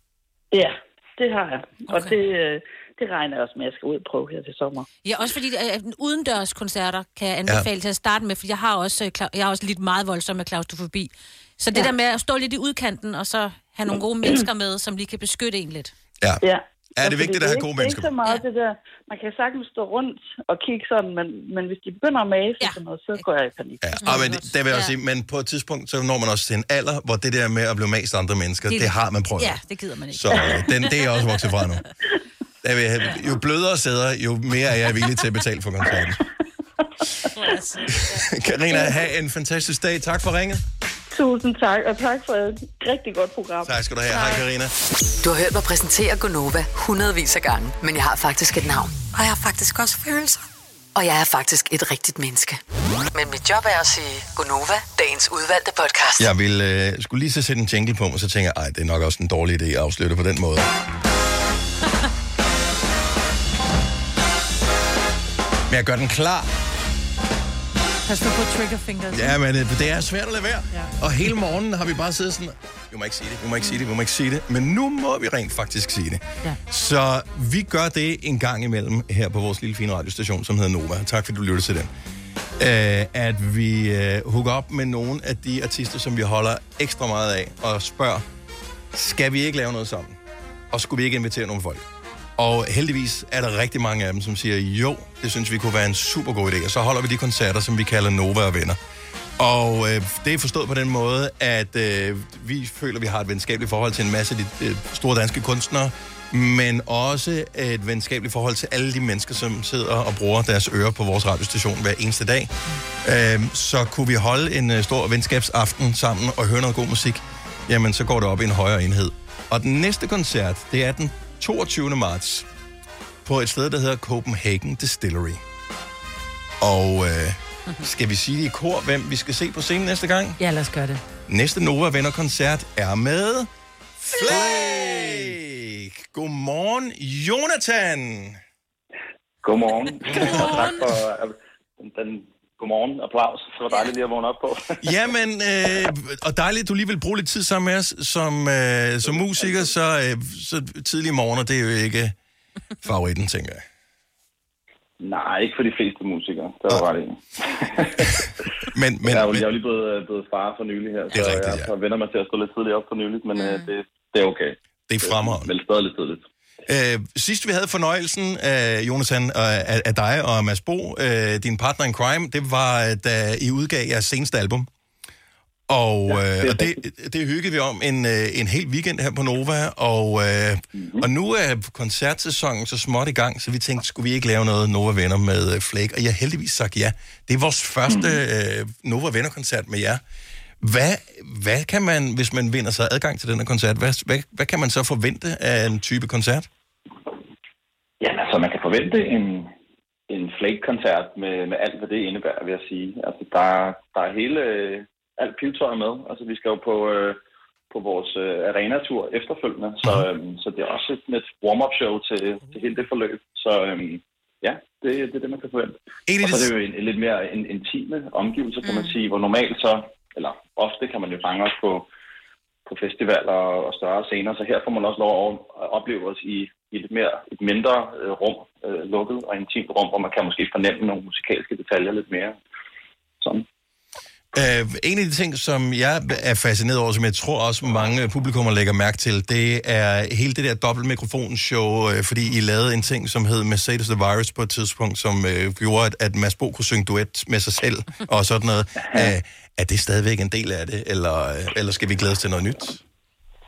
Ja, det har jeg. Okay. Og det, øh, det regner jeg også med, at jeg skal ud og prøve her til sommer. Ja, også fordi øh, udendørs koncerter kan jeg anbefale ja. til at starte med, for jeg har også, øh, jeg har også lidt meget voldsom med klaustrofobi. Så det ja. der med at stå lidt i udkanten, og så have nogle gode mennesker med, som lige kan beskytte en lidt. Ja. Ja. Er det fordi vigtigt at have gode Det er mennesker? ikke så meget ja. det der, man kan sagtens stå rundt og kigge sådan, men, men hvis de begynder at mase ja. sådan noget, så går jeg i panik. Ja, og men, det vil jeg også sige, men på et tidspunkt, så når man også til en alder, hvor det der med at blive mast af andre mennesker, det, det har man prøvet. Ja, det gider man ikke. Så øh, den, det er jeg også vokset fra nu. Jeg vil have, jo blødere sæder, jo mere er jeg villig til at betale for koncerten. Karina, have en fantastisk dag. Tak for ringet. Tusind tak, og tak for et rigtig godt program. Tak skal du have. Hej, Karina. Du har hørt mig præsentere Gonova hundredvis af gange, men jeg har faktisk et navn. Og jeg har faktisk også følelser. Og jeg er faktisk et rigtigt menneske. Men mit job er at sige Gonova, dagens udvalgte podcast. Jeg vil, øh, skulle lige så sætte en jingle på, og så tænker jeg, ej, det er nok også en dårlig idé at afslutte på den måde. Men jeg gør den klar. Pas nu på trigger fingers. Ja, men øh, det er svært at lade være. Ja. Og hele morgenen har vi bare siddet sådan, vi må ikke sige det, vi må ikke sige det, vi må ikke sige det. Men nu må vi rent faktisk sige det. Ja. Så vi gør det en gang imellem her på vores lille fine radiostation, som hedder Nova. Tak fordi du lytter til den. Uh, at vi uh, hooker op med nogle af de artister, som vi holder ekstra meget af, og spørger, skal vi ikke lave noget sammen? Og skulle vi ikke invitere nogle folk? Og heldigvis er der rigtig mange af dem, som siger, jo, det synes vi kunne være en super god idé. Og så holder vi de koncerter, som vi kalder Nova og Venner. Og øh, det er forstået på den måde, at øh, vi føler, at vi har et venskabeligt forhold til en masse af de øh, store danske kunstnere, men også et venskabeligt forhold til alle de mennesker, som sidder og bruger deres ører på vores radiostation hver eneste dag. Øh, så kunne vi holde en øh, stor venskabsaften sammen og høre noget god musik, jamen så går det op i en højere enhed. Og den næste koncert, det er den 22. marts på et sted, der hedder Copenhagen Distillery. Og øh, skal vi sige det i kor, hvem vi skal se på scenen næste gang? Ja, lad os gøre det. Næste Nova Venner-koncert er med Flake. Godmorgen, Jonathan. Godmorgen. Og tak for øh, den godmorgen applaus. Det var dejligt lige at vågne op på. Jamen, øh, og dejligt, at du lige vil bruge lidt tid sammen med os. Som, øh, som musiker, så, øh, så tidlige morgener, det er jo ikke favoritten, tænker jeg. Nej, ikke for de fleste musikere. Det var ret enig. men, men, jeg, er jo, jeg er jo lige blevet, øh, blevet far for nylig her, så Det er rigtigt, jeg ja. vender mig til at stå lidt tidligt op for nyligt, men mm. det, det er okay. Det er fremragende. Men stadig lidt tidligt. Øh, sidst vi havde fornøjelsen af Jonathan, øh, af, af dig og Mads Bo, øh, din partner in crime, det var, da I udgav jeres seneste album. Og, ja, øh, og det, det hyggede vi om en, øh, en hel weekend her på Nova, og, øh, mm-hmm. og nu er koncertsæsonen så småt i gang, så vi tænkte, skulle vi ikke lave noget Nova Venner med øh, Flake? Og jeg har heldigvis sagt ja. Det er vores første øh, Nova Venner-koncert med jer. Hvad, hvad kan man, hvis man vinder sig adgang til den her koncert, hvad, hvad, hvad kan man så forvente af en type koncert? Ja, altså man kan forvente en, en Flake-koncert med, med alt, hvad det indebærer, vil jeg sige. Altså der, der er hele, alt pivetøjet med. Altså vi skal jo på, øh, på vores øh, arena-tur efterfølgende, så, øh, så det er også et, et warm-up show til, til hele det forløb. Så øh, ja, det, det er det, man kan forvente. Og så er det jo en, en lidt mere en, intime omgivelse, kan man sige, hvor normalt så, eller ofte kan man jo fange os på, på festivaler og større scener, så her får man også lov at opleve os i i et, mere, et mindre øh, rum, øh, lukket og intimt rum, hvor man kan måske fornemme nogle musikalske detaljer lidt mere. Sådan. Uh, en af de ting, som jeg er fascineret over, som jeg tror også mange publikummer lægger mærke til, det er hele det der dobbeltmikrofonshow, uh, fordi I lavede en ting, som hed Mercedes The Virus på et tidspunkt, som uh, gjorde, at, at Mads Bo kunne synge duet med sig selv og sådan noget. Uh, er det stadigvæk en del af det, eller, eller skal vi glæde os til noget nyt?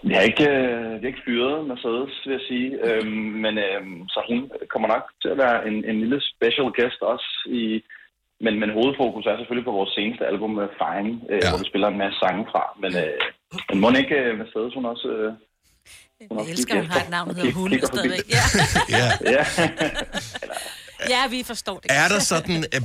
Vi har ikke, øh, vi har ikke fyret Mercedes, vil jeg sige. Øhm, men øhm, så hun kommer nok til at være en, en lille special guest også i... Men, men hovedfokus er selvfølgelig på vores seneste album, øh, Fine, øh, ja. hvor vi spiller en masse sange fra. Men, øh, men må ikke øh, Mercedes, hun også... Øh, hun Jeg elsker, at hun har et navn, der hedder Hunde stadigvæk. Ja. ja. ja. ja, vi forstår det. Er der sådan, øh,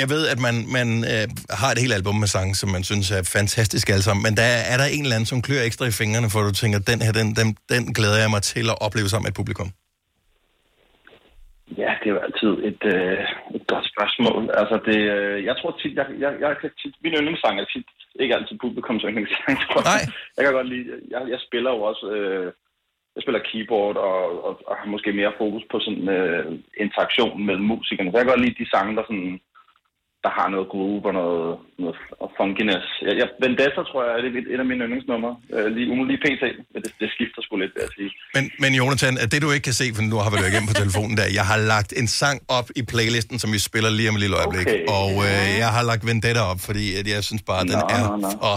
jeg ved, at man, man øh, har et helt album med sange, som man synes er fantastisk alle sammen, men der er, er der en eller anden, som klør ekstra i fingrene, for du tænker, den her, den, den, den glæder jeg mig til at opleve sammen med et publikum? Ja, det er jo altid et, øh, et godt spørgsmål. Altså, det, øh, jeg tror tit, jeg, jeg, jeg kan tit, min yndlingssang er tit, ikke altid publikums yndlingssang, tror jeg. Nej. Jeg kan godt lide, jeg, jeg spiller jo også, øh, jeg spiller keyboard og, og, og har måske mere fokus på sådan øh, interaktion med musikerne. Så jeg kan godt lide de sange, der sådan, der har noget groove og noget, noget funkiness. Jeg, jeg, Vendetta, tror jeg, er det et, et af mine yndlingsnumre. Øh, lige, ugen lige pt. Det, det skifter sgu lidt, vil jeg sige. Men, men Jonathan, det du ikke kan se, for nu har vi det igennem på telefonen der, jeg har lagt en sang op i playlisten, som vi spiller lige om et lille øjeblik. Okay. Og øh, jeg har lagt Vendetta op, fordi at jeg synes bare, at den Nå, er nå, nå. for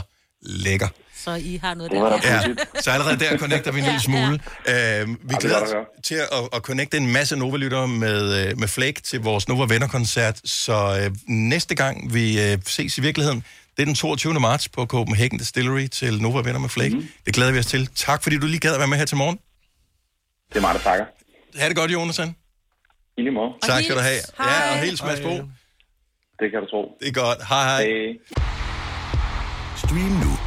lækker. Så I har noget der. Ja, så allerede der connecter vi en lille smule. Vi Ja, det glæder var os til at, at connecte en masse Nova-lyttere med, øh, med Flake til vores Nova Venner-koncert. Så øh, næste gang vi øh, ses i virkeligheden, det er den 22. marts på Copenhagen Distillery til Nova Venner med Flake. Mm. Det glæder vi os til. Tak fordi du lige gad at være med her til morgen. Det er mig, der takker. Ha' det godt, Jonathan. I lige måde. Tak skal du have. Ja, og helt smads på. Det kan du tro. Det er godt. Hej hej. Hey. Stream nu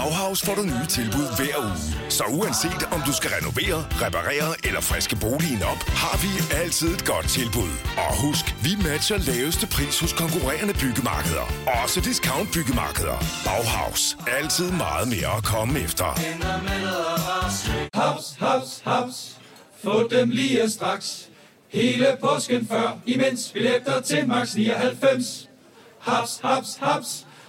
Bauhaus får du nye tilbud hver uge. Så uanset om du skal renovere, reparere eller friske boligen op, har vi altid et godt tilbud. Og husk, vi matcher laveste pris hos konkurrerende byggemarkeder. Også discount byggemarkeder. Bauhaus. Altid meget mere at komme efter. Haps, haps, haps. Få dem lige straks. Hele påsken før, imens billetter til max 99. Haps, haps, haps.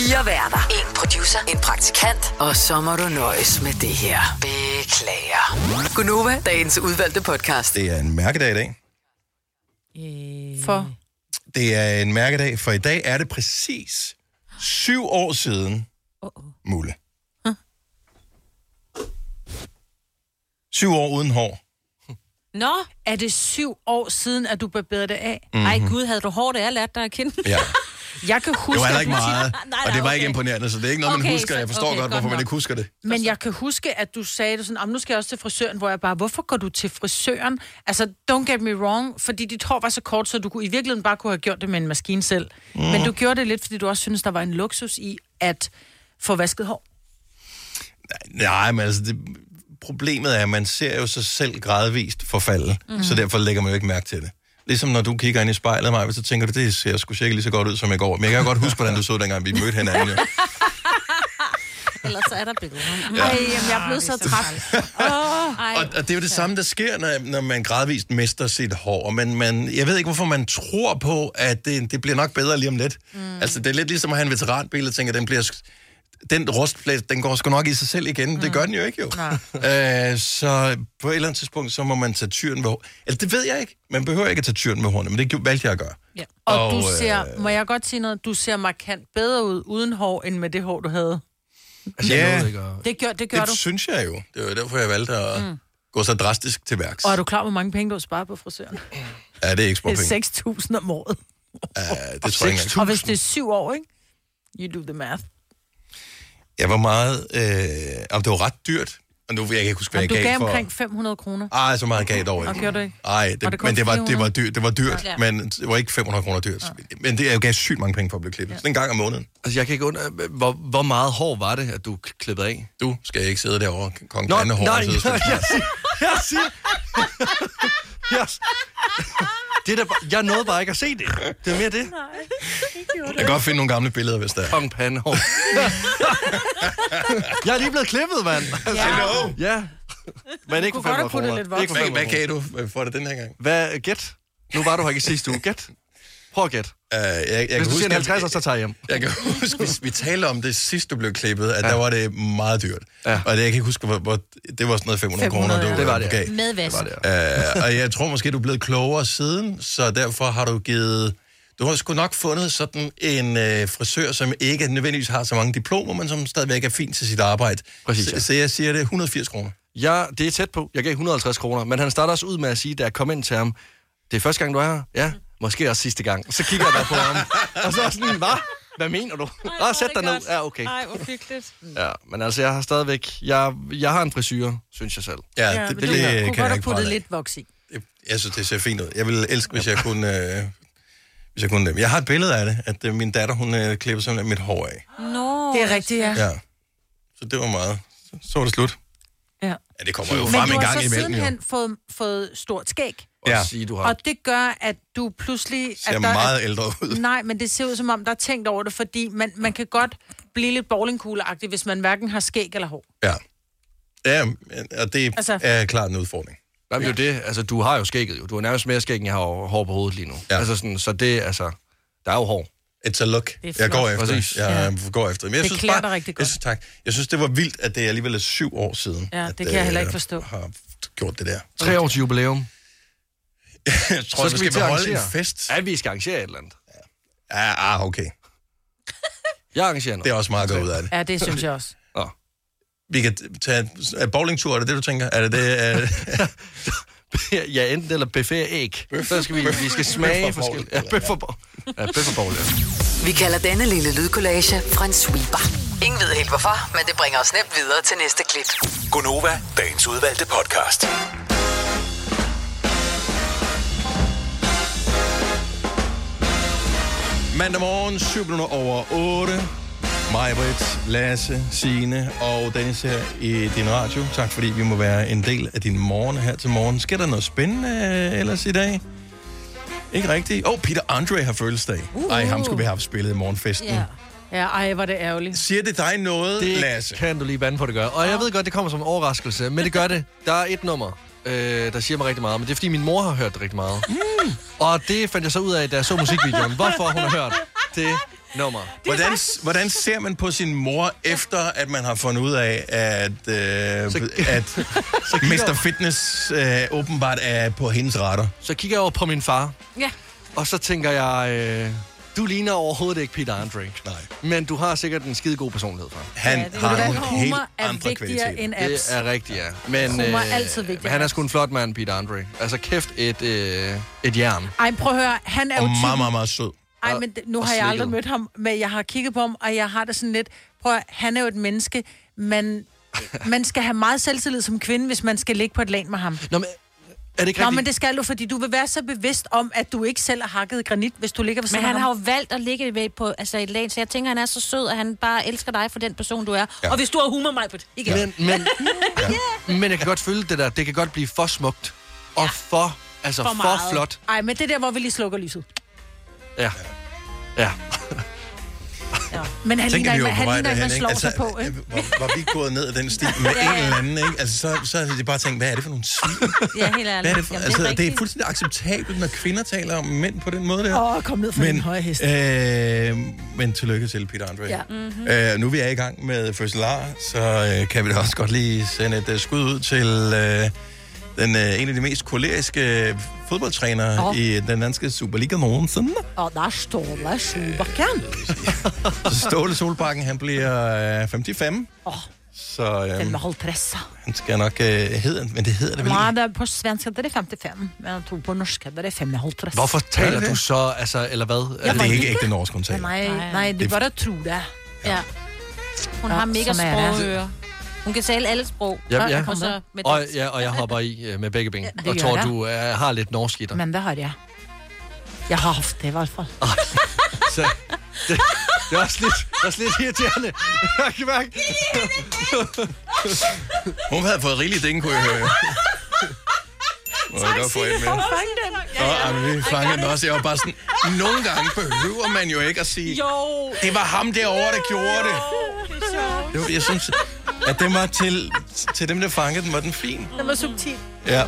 Fire værter. En producer. En praktikant. Og så må du nøjes med det her. Beklager. Gunova, dagens udvalgte podcast. Det er en mærkedag i dag. For? Det er en mærkedag, for i dag er det præcis syv år siden, Mulle. Syv år uden hår. Nå, er det syv år siden, at du barberede det af? Mhm. Ej gud, havde du hårdt, jeg lærte dig at kende. Ja. Jeg kan Det huske... var heller ikke meget, Nej, og det var ikke okay. imponerende, så det er ikke noget, man Okay, husker. Jeg forstår okay, godt, godt hvorfor man nok. ikke husker det. Men jeg kan huske, at du sagde det sådan, "Am, nu skal jeg også til frisøren, hvor jeg bare, hvorfor går du til frisøren? Altså, don't get me wrong, fordi dit hår var så kort, så du kunne, i virkeligheden bare kunne have gjort det med en maskine selv. Mm. Men du gjorde det lidt, fordi du også synes, der var en luksus i at få vasket hår. Nej, men altså, det, problemet er, at man ser jo sig selv gradvist forfalde, mm. så derfor lægger man jo ikke mærke til det. Ligesom når du kigger ind i spejlet, mig, så tænker du, det ser sgu cirka lige så godt ud som i går. Men jeg kan godt huske, hvordan du så dengang, vi mødte hinanden. Jo. Ellers så er der billeder. Ja. Ej, jamen, jeg er blevet så træt. Oh, Ej. Og, og det er jo det samme, der sker, når, når man gradvist mister sit hår. Men man, jeg ved ikke, hvorfor man tror på, at det, det bliver nok bedre lige om lidt. Mm. Altså, det er lidt ligesom at have en veteranbil, og tænker, den bliver... den rustplet, den går sgu nok i sig selv igen. Mm. Det gør den jo ikke, jo. Øh, så på et eller andet tidspunkt, så må man tage tyren ved Eller det ved jeg ikke. Man behøver ikke at tage tyren med hornene, men det valgte jeg at gøre. Ja. Og, og du ser, øh, må jeg godt sige noget, du ser markant bedre ud uden hår, end med det hår, du havde. Altså, jeg Ja, ikke at... Det gør, det gør det du. synes jeg jo. Det var derfor, jeg valgte at Mm. gå så drastisk til værks. Og er du klar, hvor mange penge du har sparet på frisøren? Ja, det er ikke Det småpenge. er 6.000 om året. Ja, det tror jeg ikke. Og hvis det er syv år, ikke? You do the math. Jeg var meget... Øh, om det var ret dyrt. Og nu vil jeg ikke huske, hvad Jamen, jeg du gav gav for... omkring 500 kroner. Ej, så meget gav jeg dog ikke. Og gjorde du ikke? Ej, det, det men det var, det var 400? dyrt, det var dyrt Ja. men det var ikke 500 kroner dyrt. Men det, jeg gav sygt mange penge for at blive klippet. Sådan en gang om måneden. Altså, jeg kan ikke under... Hvor, hvor meget hår var det, at du klippede af? Du skal ikke sidde derovre, kong Nå, hår. nej, jeg siger, jeg siger, jeg, det er bare- jeg nåede bare ikke at se det. Det er mere det. Jeg kan godt finde nogle gamle billeder, hvis der er. Kong pandehår. jeg er lige blevet klippet, mand. Altså, Ja. Ja. Men ikke for kunne godt 500 have puttet kroner. lidt Hvad, 500 hvad gav du for det den her gang? Hvad, gæt? Nu var du her ikke i sidste uge. Gæt. Prøv at gætte. Uh, jeg, jeg Hvis kan du siger en huske, 50'er, så tager jeg hjem. Jeg kan huske, hvis vi talte om det sidst, du blev klippet, at Ja. ja. der var det meget dyrt. Ja. Ja. Og det, jeg kan ikke huske, hvor, hvor, det var sådan noget 500, 500 kroner, du, det var det, ja. gav. Med vask. Uh, og jeg tror måske, du er blevet klogere siden, så derfor har du givet... Du har sgu nok fundet sådan en øh, frisør, som ikke nødvendigvis har så mange diplomer, men som stadigvæk er fint til sit arbejde. Præcis, så, ja. så jeg siger det 180 kroner. Ja, det er tæt på. Jeg gav 150 kroner, men han starter også ud med at sige, da jeg kom ind til ham, det er første gang, du er her? Ja, måske også sidste gang. Så kigger jeg der på ham, og så er jeg sådan, hvad? Hvad mener du? Ah, sæt dig ned. Ja, okay. Ej, hvor hyggeligt. Ja, men altså, jeg har stadigvæk... Jeg, jeg har en frisyr, synes jeg selv. Ja, Ja, det, men det, du det kan godt jeg ikke af. lidt voks i. Jeg synes, det ser fint ud. Jeg ville elske, hvis jeg kunne... Øh, hvis jeg kunne det. Jeg har et billede af det, at øh, min datter, hun øh, klipper simpelthen mit hår af. Nå. Det er rigtigt, ja. Ja. Så det var meget. Så, så var det slut. ja. Ja, det kommer jo Men frem du en har gang så imellem, jo. sidenhen fået, fået stort skæg. Ja. Og sige, du har... Og det gør, at du pludselig... Ser at der meget er, ældre ud. Nej, men det ser ud som om, der er tænkt over det, fordi man, man kan godt blive lidt bowlingkugleagtig, hvis man hverken har skæg eller hår. Ja. Ja, og det Altså- er klart en udfordring. Nej, men det er jo det. Altså, du har jo skægget jo. Du har nærmest mere skæg, end jeg har hår på hovedet lige nu. Ja. Altså sådan, så det, altså... Der er jo hår. It's a look. Det er Jeg går efter. Præcis. Jeg går efter. Men jeg Det synes klæder bare, dig rigtig Jeg godt. synes, tak. Jeg synes, det var vildt, at det alligevel er syv år siden. Ja, at, det kan jeg heller ikke øh, forstå. har gjort det der. Tre år til jubilæum. Jeg tror, så vi skal at holde en arrangere. fest. Ja, vi skal arrangere et eller andet. Ja, ah, okay. Jeg arrangerer noget. Det er også meget godt ud af det. Ja, det synes jeg også. Nå. Vi kan tage er bowlingtur, er det det, du tænker? Er det det? Er... ja, enten eller buffet æg. Så skal vi, vi skal smage forskelligt. Ja, bøf og. Ja, bøf og bowl, ja. Vi kalder denne lille lydkollage Frans sweeper. Ingen ved helt hvorfor, men det bringer os nemt videre til næste klip. Gonova, dagens udvalgte podcast. Mandag morgen, 7 minutter over 8. Majbrit, Lasse, Signe og Dennis her i din radio. Tak fordi vi må være en del af din morgen her til morgen. Sker der noget spændende øh, ellers i dag? Ikke rigtigt. Åh, oh, Peter Andre har fødselsdag. Uh. Ej, ham skulle vi have spillet i morgenfesten. Ja. Ja, ej, var det ærgerligt. Siger det dig noget, Det Lasse? kan du lige vande på, det gør. Og jeg ved godt, det kommer som en overraskelse, men det gør det. Der er et nummer, øh, der siger mig rigtig meget, men det er fordi min mor har hørt det rigtig meget. Mm. Og det fandt jeg så ud af, da jeg så musikvideoen. Hvorfor hun har hørt det nummer. Hvordan, hvordan ser man på sin mor, efter at man har fundet ud af, at, øh, Så- at kigger- Mr. Fitness øh, åbenbart er på hendes retter? Så kigger jeg over på min far, Ja. og så tænker jeg, øh, du ligner overhovedet ikke Peter Andre. Nej. Men du har sikkert en skide god personlighed, far. Han Ja, det- har nogle helt er andre vigtigere kvaliteter. end Det apps. er rigtigt, ja. Men, Humor er altid vigtigt. men han er sgu en flot mand, Peter Andre. Altså kæft et, øh, et jern. Ej, prøv at høre, han er Og jo meget, meget, meget sød. Ej, men det- nu har jeg aldrig mødt ham, men jeg har kigget på ham, og jeg har det sådan lidt... Prøv at, han er jo et menneske, men man skal have meget selvtillid som kvinde, hvis man skal ligge på et lag med ham. Nå, men er det ikke Nå, men det skal du, fordi du vil være så bevidst om, at du ikke selv har hakket granit, hvis du ligger ved Men siden han af har jo valgt at ligge ved på altså et lag, så jeg tænker, han er så sød, at han bare elsker dig for den person, du er. Ja. Ja. Og hvis du har humor, mig på det. Igen. Ja. Men, men, ja. men jeg kan godt føle det der. Det kan godt blive for smukt. Og for, altså For for, meget. flot. Ej, men det er der, hvor vi lige slukker lyset. Ja. Ja. Men han ligner en, på han ligner en, man slår ikke? sig Altså, på, ikke? Var, var vi gået ned ad den sti med Ja, en ja. eller anden, ikke? Altså, så, så havde de bare tænkt, hvad er det for nogle svin? Ja, helt ærligt. Hvad er det, for? Jamen, altså, det, er fuldstændig acceptabelt, når kvinder taler om mænd på den måde der. Åh, kom ned fra din høje hest. Øh, men tillykke til Peter Andre. Ja. Mhm. Øh, nu vi er i gang med fødselar, så øh, kan vi da også godt lige sende et uh, skud ud til øh, den, øh, en af de mest koleriske fodboldtrænere Åh. i den danske Superliga nogensinde. Og der står der Solbakken. Ståle Solbakken, han bliver øh, 55. Åh, Så øh, den med 50. han skal nok øh, hedde, men det hedder det vel Nej, ikke. det er på svensk er det 55, men jeg tror på norsk er det 55. Hvorfor taler det? du så, altså, eller hvad? Ja, det er ikke ægte norsk, hun taler. Nej, nej, det er bare at tro det. Ja. Hun Ja, har mega er det. sprogører. Hun kan tale alle sprog. Ja, ja. Og så med Og, ja, og jeg hopper i øh, med begge ben. det og tror, jeg. du øh, har lidt norsk i dig. Men det har jeg. Jeg har haft det i hvert fald. Så, det, det er også lidt, det er også lidt irriterende. Jeg kan mærke. Hun havde fået rigeligt ding, kunne jeg høre. Må jeg godt få et mere? Nå, ej, men vi fangede den også. Jeg var bare sådan, nogle gange behøver man jo ikke at sige, Jo. det var ham derovre, der gjorde det. det var, jeg synes, at den var til, til dem, der fangede den, var den fin. Det var subtil. Ja.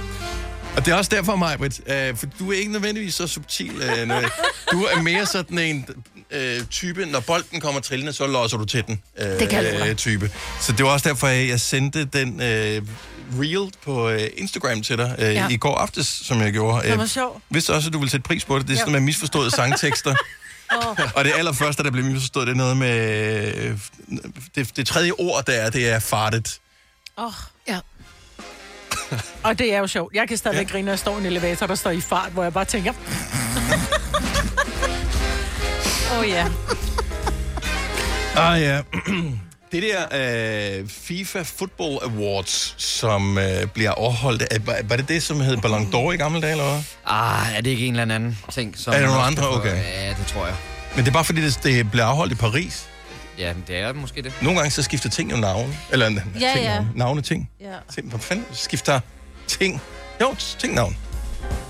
Og det er også derfor, mig, Britt, øh, for du er ikke nødvendigvis så subtil. Øh, du er mere sådan en øh, type, når bolden kommer trillende, så losser du til den øh, Det kan dig. type. Så det var også derfor, jeg jeg sendte den øh, reel på øh, Instagram til dig øh, Ja. i går aftes, som jeg gjorde. Det var sjovt. Vidste også, at du ville sætte pris på det. Det er Ja. sådan med misforståede sangtekster. Åh. Og det allerførste, der blev misforstået, det er noget med... Øh, det, det tredje ord, der er, det er fartet. Åh, ja. Og det er jo sjovt. Jeg kan stadigvæk ja. grine, når jeg står i en elevator, der står i fart, hvor jeg bare tænker... Åh oh, ja. Ah ja. Det der øh, FIFA Football Awards, som øh, bliver overholdt, er, var, var det det, som hed Ballon d'Or i gamle dage, eller hvad? Ah, er det ikke en eller anden ting? Som Er der nogle andre? Okay. Ja, det tror jeg. Men det er bare fordi, det, det bliver afholdt i Paris. Ja, det er måske det. Nogle gange så skifter ting jo navn. Eller Ja, ting, ja. Navn. Navne ting. Ja. Ting, Hvad fanden skifter ting? Jo, ting navn.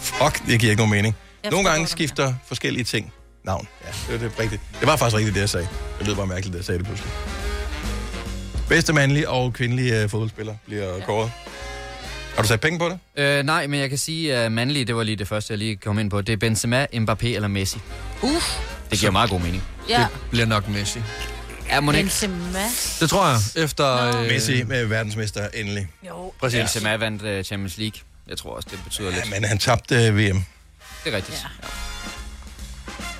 Fuck, det giver ikke nogen mening. Jeg Nogle gange skifter forskellige ting navn. Ja, det er det rigtigt. Det var faktisk rigtigt, det jeg sagde. Det lød bare mærkeligt, det jeg sagde det pludselig. Bedste mandlige og kvindelige øh, fodboldspiller bliver ja. kåret. Har du sat penge på det? Øh, nej, men jeg kan sige, at mandlige, det var lige det første, jeg lige kom ind på. Det er Benzema, Mbappé eller Messi. Uff. Det giver meget god mening. Ja. Det bliver nok Messi. Ja, må ikke. Benzema. Det tror jeg, efter... Øh, Messi med verdensmester endelig. Jo. Præcis. Benzema vandt Champions League. Jeg tror også, det betyder lidt. Ja, men han tabte øh, VM. Det er rigtigt.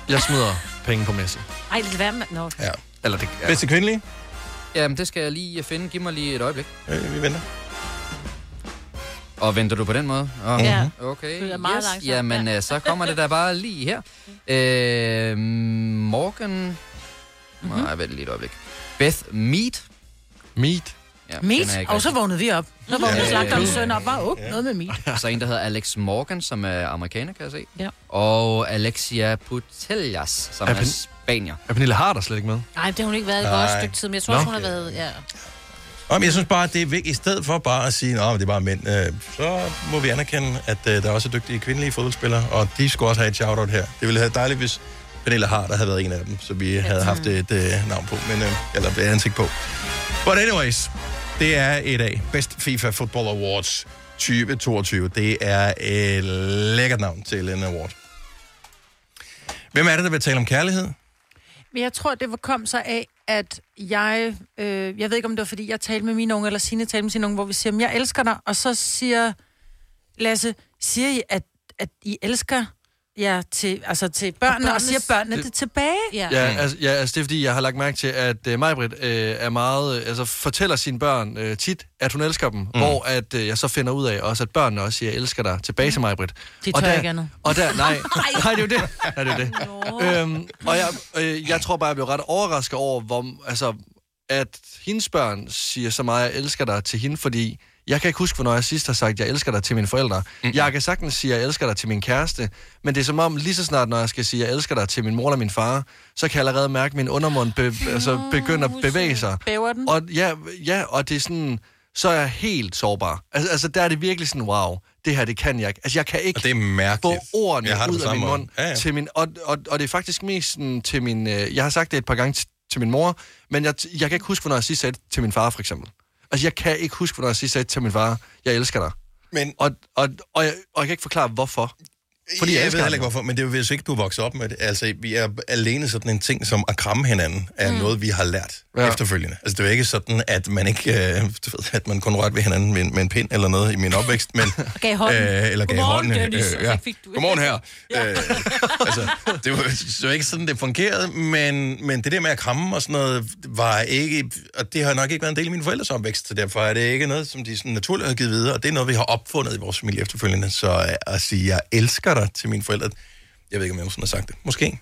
Ja. Jeg smider penge på Messi. Ej, det være med... Nå. Ja. Eller det, ja. Bedste kvindelige? Jamen, det skal jeg lige finde. Giv mig lige et øjeblik. Øh, vi venter. Og venter du på den måde? Oh, Ja. Okay, Du er meget yes. Jamen, ja. øh, så kommer det da bare lige her. Øh, Morgan... Mhm. Nej, vent lige et øjeblik. Beth Mead. Meat. Ja, Meat. Og så vågnede vi op. Så vågnede Ja. ja. slagterens søn op. Bare, oh, noget med meat. Så en, der hedder Alex Morgan, som er amerikaner, kan jeg se. Ja. Og Alexia Putellas, som Er er, spanier. Er Pernille Harder slet ikke med? Nej, det har hun ikke været et Nej. godt stykke tid, men jeg tror Nå. også, hun har været... Ja. Men jeg synes bare, at det er vigtigt, i stedet for bare at sige, at det er bare mænd, øh, så må vi anerkende, at øh, der også er dygtige kvindelige fodboldspillere, og de skulle også have et shout-out her. Det ville have været dejligt, hvis Pernille Harder havde været en af dem, så vi havde haft et øh, navn på, men, øh, eller et ansigt på. But anyways, det er et af Best FIFA Football Awards 2022. Det er et lækkert navn til en award. Hvem er det, der vil tale om kærlighed? Men jeg tror, det var kom så af, at jeg... Øh, jeg ved ikke, om det var, fordi jeg talte med mine unge, eller Signe talte med sine unge, hvor vi siger, jeg elsker dig. Og så siger Lasse, siger I, at, at I elsker jer til, altså til børnene, og, og siger børnene det, det tilbage? Ja. Ja, altså, ja, altså det er fordi, jeg har lagt mærke til, at uh, Majbrit uh, er meget, øh, altså fortæller sine børn uh, tit, at hun elsker dem, mm. hvor at uh, jeg så finder ud af også, at børnene også siger, jeg elsker dig tilbage til Majbrit. De og tør der, ikke andet. Og der, nej, nej, det er jo det. Nej, det er jo det. Øhm, og jeg, øh, jeg tror bare, jeg blev ret overrasket over, hvor, altså, at hendes børn siger så meget, jeg elsker dig til hende, fordi jeg kan ikke huske, hvornår jeg sidst har sagt, jeg elsker dig til mine forældre. Mm. Jeg kan sagtens sige, jeg elsker dig til min kæreste, men det er som om, lige så snart, når jeg skal sige, jeg elsker dig til min mor eller min far, så kan jeg allerede mærke, at min undermund be, altså, begynder at bevæge sig. Bæver den? Og ja, ja, og det er sådan, så er jeg helt sårbar. Altså, altså der er det virkelig sådan, wow, det her, det kan jeg ikke. Altså, jeg kan ikke Og det er mærkeligt. få ordene Jeg har ud af min mund Ja, ja. til min... Og, og, og det er faktisk mest sådan, til min... Øh, jeg har sagt det et par gange til min mor, men jeg, jeg kan ikke huske, hvornår jeg sidst sagde det til min far, for eksempel. Altså, jeg kan ikke huske, hvornår jeg sidst sagde til min far, jeg elsker dig. Men... Og, og, og, jeg, og jeg kan ikke forklare, hvorfor. Fordi jeg, jeg ved heller ikke, hvorfor, men det er jo hvis ikke du er vokset op med det. Altså, vi er alene sådan en ting som at kramme hinanden, er mm. noget, vi har lært Ja. efterfølgende. Altså, det er jo ikke sådan, at man ikke, øh, du ved, at man kun rørte ved hinanden med, en- med en pind eller noget i min opvækst, men... gav hånden. Øh, eller gav Godmorgen, hånden. Dennis, og så ja. fik du- Godmorgen her. Ja. Øh, altså, det var jo ikke sådan, det fungerede, men, men det der med at kramme og sådan noget, var ikke... Og det har nok ikke været en del af mine forældres opvækst, så derfor er det ikke noget, som de sådan naturligt har givet videre, og det er noget, vi har opfundet i vores familie efterfølgende. Så øh, at sige, jeg elsker dig til mine forældre, jeg ved ikke, om jeg nogensinde har sagt det. Måske.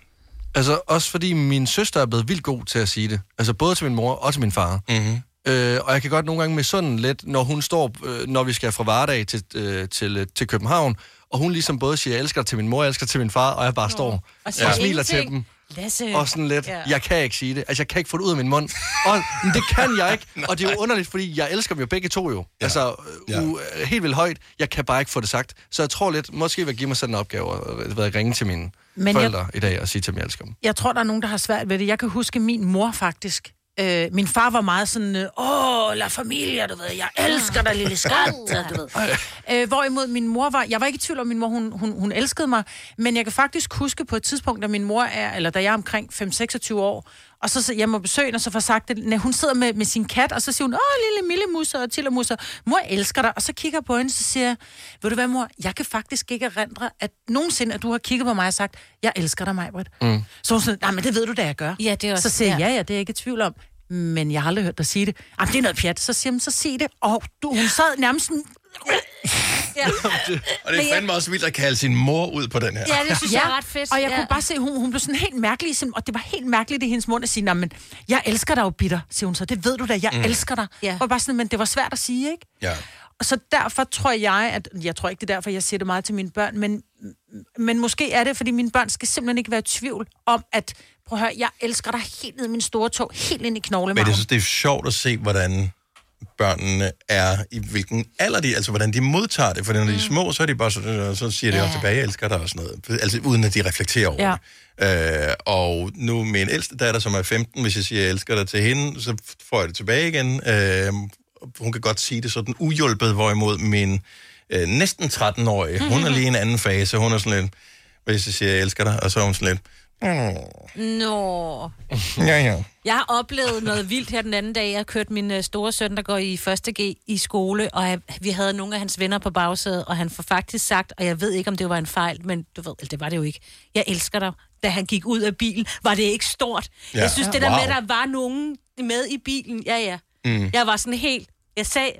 Altså, også fordi min søster er blevet vildt god til at sige det. Altså, både til min mor og til min far. Mm-hmm. Øh, og jeg kan godt nogle gange med sådan lidt, når hun står, øh, når vi skal fra Vardag til, øh, til, øh, til København, og hun ligesom både siger, jeg elsker til min mor, jeg elsker til min far, og jeg bare står Og og, smiler til dem. Lasse. Og sådan lidt, Ja. jeg kan ikke sige det. Altså, jeg kan ikke få det ud af min mund. Og men det kan jeg ikke. Og det er jo underligt, fordi jeg elsker dem jo begge to jo. Ja. Altså, Ja. ja. uh, helt vildt højt. Jeg kan bare ikke få det sagt. Så jeg tror lidt, måske vil jeg give mig sådan en opgave at at ringe til mine Men Men jeg- forældre i dag og sige til dem, jeg elsker dem. Jeg tror, der er nogen, der har svært ved det. Jeg kan huske min mor faktisk. Øh, min far var meget sådan, øh, åh, la familia, du ved, jeg elsker dig, lille skat, du ved. Øh, hvorimod min mor var, jeg var ikke i tvivl om, min mor, hun, hun, hun elskede mig, men jeg kan faktisk huske på et tidspunkt, da min mor er, eller da jeg er omkring 5-26 år, og så så jeg må besøge hende, og så får sagt det, når hun sidder med, med sin kat, og så siger hun, åh, lille millemusser og tillermusser, mor jeg elsker dig, og så kigger jeg på hende, så siger jeg, ved du hvad, mor, jeg kan faktisk ikke erindre, at nogensinde, at du har kigget på mig og sagt, jeg elsker dig, Majbrit. Mm. Så hun sådan, nej, men det ved du, da jeg gør. Ja, det er også- Så siger jeg, ja. ja, ja, det er jeg ikke i tvivl om. Men jeg har aldrig hørt dig sige det. Jamen, det er noget pjat. Så siger jeg, så sig det. Og du, hun sad nærmest sådan... Ja. Og det Men er jeg- fandme også vildt at kalde sin mor ud på den her. Ja, det synes jeg er ret fedt. Og jeg Ja. kunne bare se, hun, hun blev sådan helt mærkelig, sådan- og det var helt mærkeligt i hendes mund at sige, "Nå, men jeg elsker dig jo, bitter, siger hun så. Det ved du da, jeg Mm. elsker dig. Ja. Og bare sådan, men det var svært at sige, ikke? Ja. Og så derfor tror jeg, at jeg tror ikke, det er derfor, jeg siger det meget til mine børn, men, men måske er det, fordi mine børn skal simpelthen ikke være i tvivl om, at prøv at høre, jeg elsker dig helt ned i min store tog, helt ind i Men knoglemarven. jeg synes, det er sjovt at se, hvordan børnene er, i hvilken alder de, altså hvordan de modtager det. For når de er små, så er de bare sådan, og så siger de Ja. også tilbage, jeg elsker dig og sådan noget. Altså uden at de reflekterer over Ja. det. Øh, og nu med en ældste datter, som er 15, hvis jeg siger, jeg elsker dig til hende, så får jeg det tilbage igen. Øh, hun kan godt sige det sådan uhjulpet, hvorimod min øh, næsten 13-årige, hun er lige i en anden fase. Hun er sådan lidt, hvis jeg siger, jeg elsker dig, og så er hun sådan lidt, Nå. ja, ja. Jeg har oplevet noget vildt her den anden dag. Jeg har kørt min øh, store søn, der går i 1. G i skole, og jeg, vi havde nogle af hans venner på bagsædet, og han får faktisk sagt, og jeg ved ikke, om det var en fejl, men du ved, eller det var det jo ikke. Jeg elsker dig. Da han gik ud af bilen, var det ikke stort. Ja. Jeg synes, det der Wow. med, at der var nogen med i bilen, ja, ja. Mm. Jeg var sådan helt... Jeg sagde,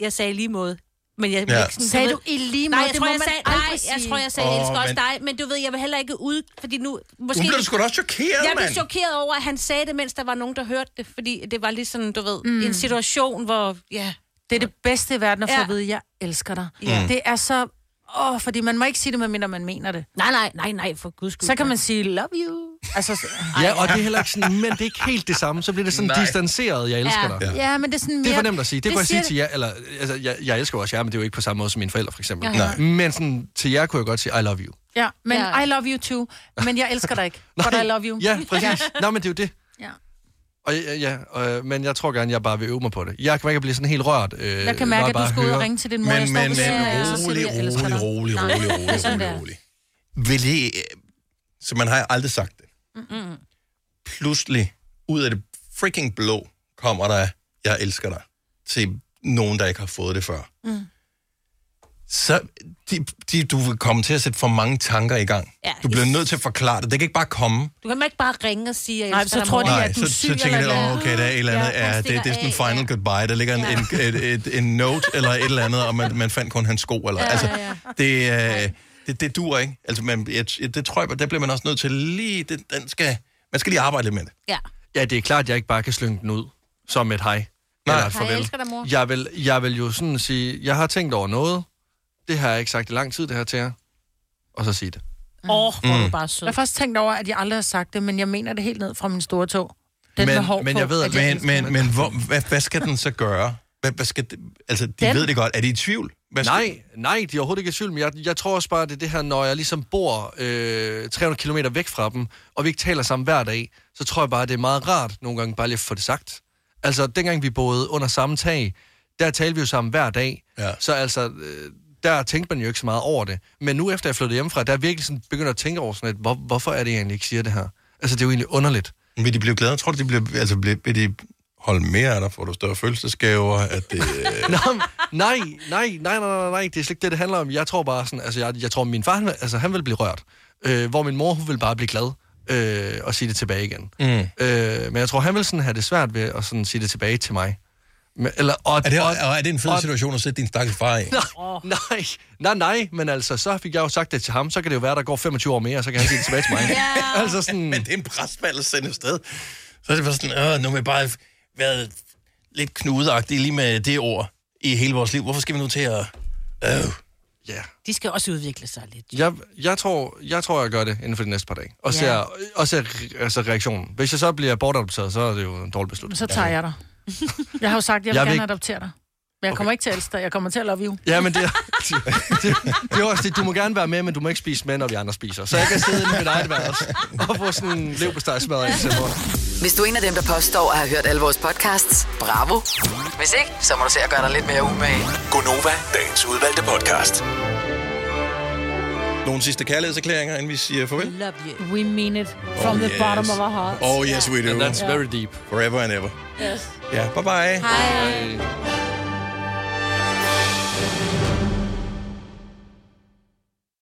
jeg sagde lige måde. Men jeg, Ja. ja. ikke sådan, Sagde du i lige Nej, måde? jeg Det tror, må jeg man sagde, nej, jeg tror, jeg sagde, Åh, jeg elsker også men- dig, men du ved, jeg vil heller ikke ud, fordi nu... Måske, Hun blev sgu da også chokeret, Jeg blev chokeret over, at han sagde det, mens der var nogen, der hørte det, fordi det var lige sådan, du ved, mm. en situation, hvor, ja... Det er det bedste i verden at få Ja. at vide, jeg elsker dig. Ja. Det er så... Åh, fordi man må ikke sige det, medmindre man mener det. Nej, nej, nej, nej, for guds skyld. Så kan man sige, love you. Altså, så- Ja, og det er heller ikke sådan, men det er ikke helt det samme. Så bliver det sådan Nej. distanceret, jeg elsker dig. ja, men det er sådan mere... Det er for nemt at sige. Det, det kunne jeg sige siger til jer, eller, altså, jeg, jeg elsker også jer, men det er jo ikke på samme måde som mine forældre, for eksempel. Ja. Nej. Men sådan, til jer kunne jeg godt sige, I love you. Ja, men Ja. I love you too. Men jeg elsker dig ikke. But I love you. Ja, præcis. Nå, men det er jo det. Ja. Og ja, ja øh, men jeg tror gerne, jeg bare vil øve mig på det. Jeg kan ikke blive sådan helt rørt. Øh, Jeg kan mærke, at du bare skal ud og ringe til din mor. Men, men, men rolig, rolig, rolig, rolig, det rolig, det rolig, er. rolig. Vil I... Så man har aldrig sagt det. Mm-mm. Pludselig, ud af det freaking blå, kommer der, jeg elsker dig, til nogen, der ikke har fået det før. Mm. Så de, de, du vil komme til at sætte for mange tanker i gang. Ja, Du bliver nødt til at forklare det. Det kan ikke bare komme. Du kan ikke bare ringe og sige, at jeg Nej, så tror de, at du er så, syg så tænker eller de, oh, okay, der er et eller andet, ja, det, det er sådan en final ja. goodbye. Der ligger en, en, et, et, en note eller et eller andet, og man, man fandt kun hans sko. Eller, Ja, altså, ja, ja. det, øh, det, det dur ikke. Altså, man, jeg, det tror jeg, der bliver man også nødt til lige... Det, den skal, man skal lige arbejde lidt med det. Ja. Ja, det er klart, at jeg ikke bare kan slynge den ud som et hej. Nej. Eller et Hej, jeg farvel. elsker dig, mor. Jeg vil, jeg vil jo sådan sige, jeg har tænkt over noget. Det har jeg ikke sagt i lang tid, det her til jer. Og så sige det. Åh, oh, hvor er Mm. du bare sød. Jeg har faktisk tænkt over, at jeg aldrig har sagt det, men jeg mener det helt ned fra min store tog. Den Men- med hår men på, jeg ved, at Men, men, men hvor, hvad, hvad skal den så gøre? Hvad, hvad skal det, altså, de Den? ved det godt. Er de i tvivl? Hvad skal, Nej, nej, de er overhovedet ikke i tvivl, men jeg, jeg tror også bare, det er det her, når jeg ligesom bor øh, 300 km væk fra dem, og vi ikke taler sammen hver dag, så tror jeg bare, det er meget rart nogle gange bare lige at få det sagt. Altså, dengang vi boede under samme tag, der talte vi jo sammen hver dag. Ja. Så altså, øh, der tænkte man jo ikke så meget over det. Men nu efter jeg flyttede hjemmefra, der er virkelig sådan begyndt at tænke over sådan lidt, hvor, hvorfor er det jeg egentlig ikke siger det her? Altså, det er jo egentlig underligt. Vil de blive glade? Tror du, de bliver, altså, bliver, vil de holde mere af dig? Får du større følelsesgaver? At det, men- nej, nej, nej, nej, nej, nej, det er slet ikke det, det handler om. Jeg tror bare sådan, altså, jeg, jeg tror, min far, han, vil- altså, han vil blive rørt. Øh, hvor min mor, hun vil bare blive glad øh, og sige det tilbage igen. Mm. Øh, men jeg tror, han vil sådan have det svært ved at sådan sige det tilbage til mig. Men, eller, og, er, det, og, og er det en fed og- situation at sætte din stakkels far i? Nej, nej, nej, nej, men altså, så fik jeg jo sagt det til ham, så kan det jo være, der går 25 år mere, og så kan han sige det tilbage til mig. altså sådan... Men det er en presbald at sende afsted. Så er det bare sådan, øh, nu har vi bare været lidt knudagtige lige med det ord i hele vores liv. Hvorfor skal vi nu til at... Øh. Ja. De skal også udvikle sig lidt. Jeg, jeg, tror, jeg tror, jeg gør det inden for de næste par dage. Og Ja. ser, og ser re- altså reaktionen. Hvis jeg så bliver bortadopteret, så er det jo en dårlig beslutning. Så tager jeg dig. Jeg har jo sagt, at jeg vil Jeg vil gerne ikke- adoptere dig. Men jeg kommer ikke til at elske dig. Jeg kommer til at love you. Ja, men det, er- det, det, det er også det. Du må gerne være med, men du må ikke spise med, når vi andre spiser. Så jeg kan sidde i mit eget værelse og få sådan en leverpostejsmad ind til mig. Hvis du er en af dem, der påstår at have hørt alle vores podcasts, bravo. Hvis ikke, så må du se at gøre dig lidt mere umage. Gonova, dagens udvalgte podcast. Nogle sidste kærlighedserklæringer, inden vi siger farvel? Love you. We mean it from Oh, the yes. bottom of our hearts. Oh, yes, we do. And that's very deep. Forever and ever. Yes. Ja, bye bye. Hej.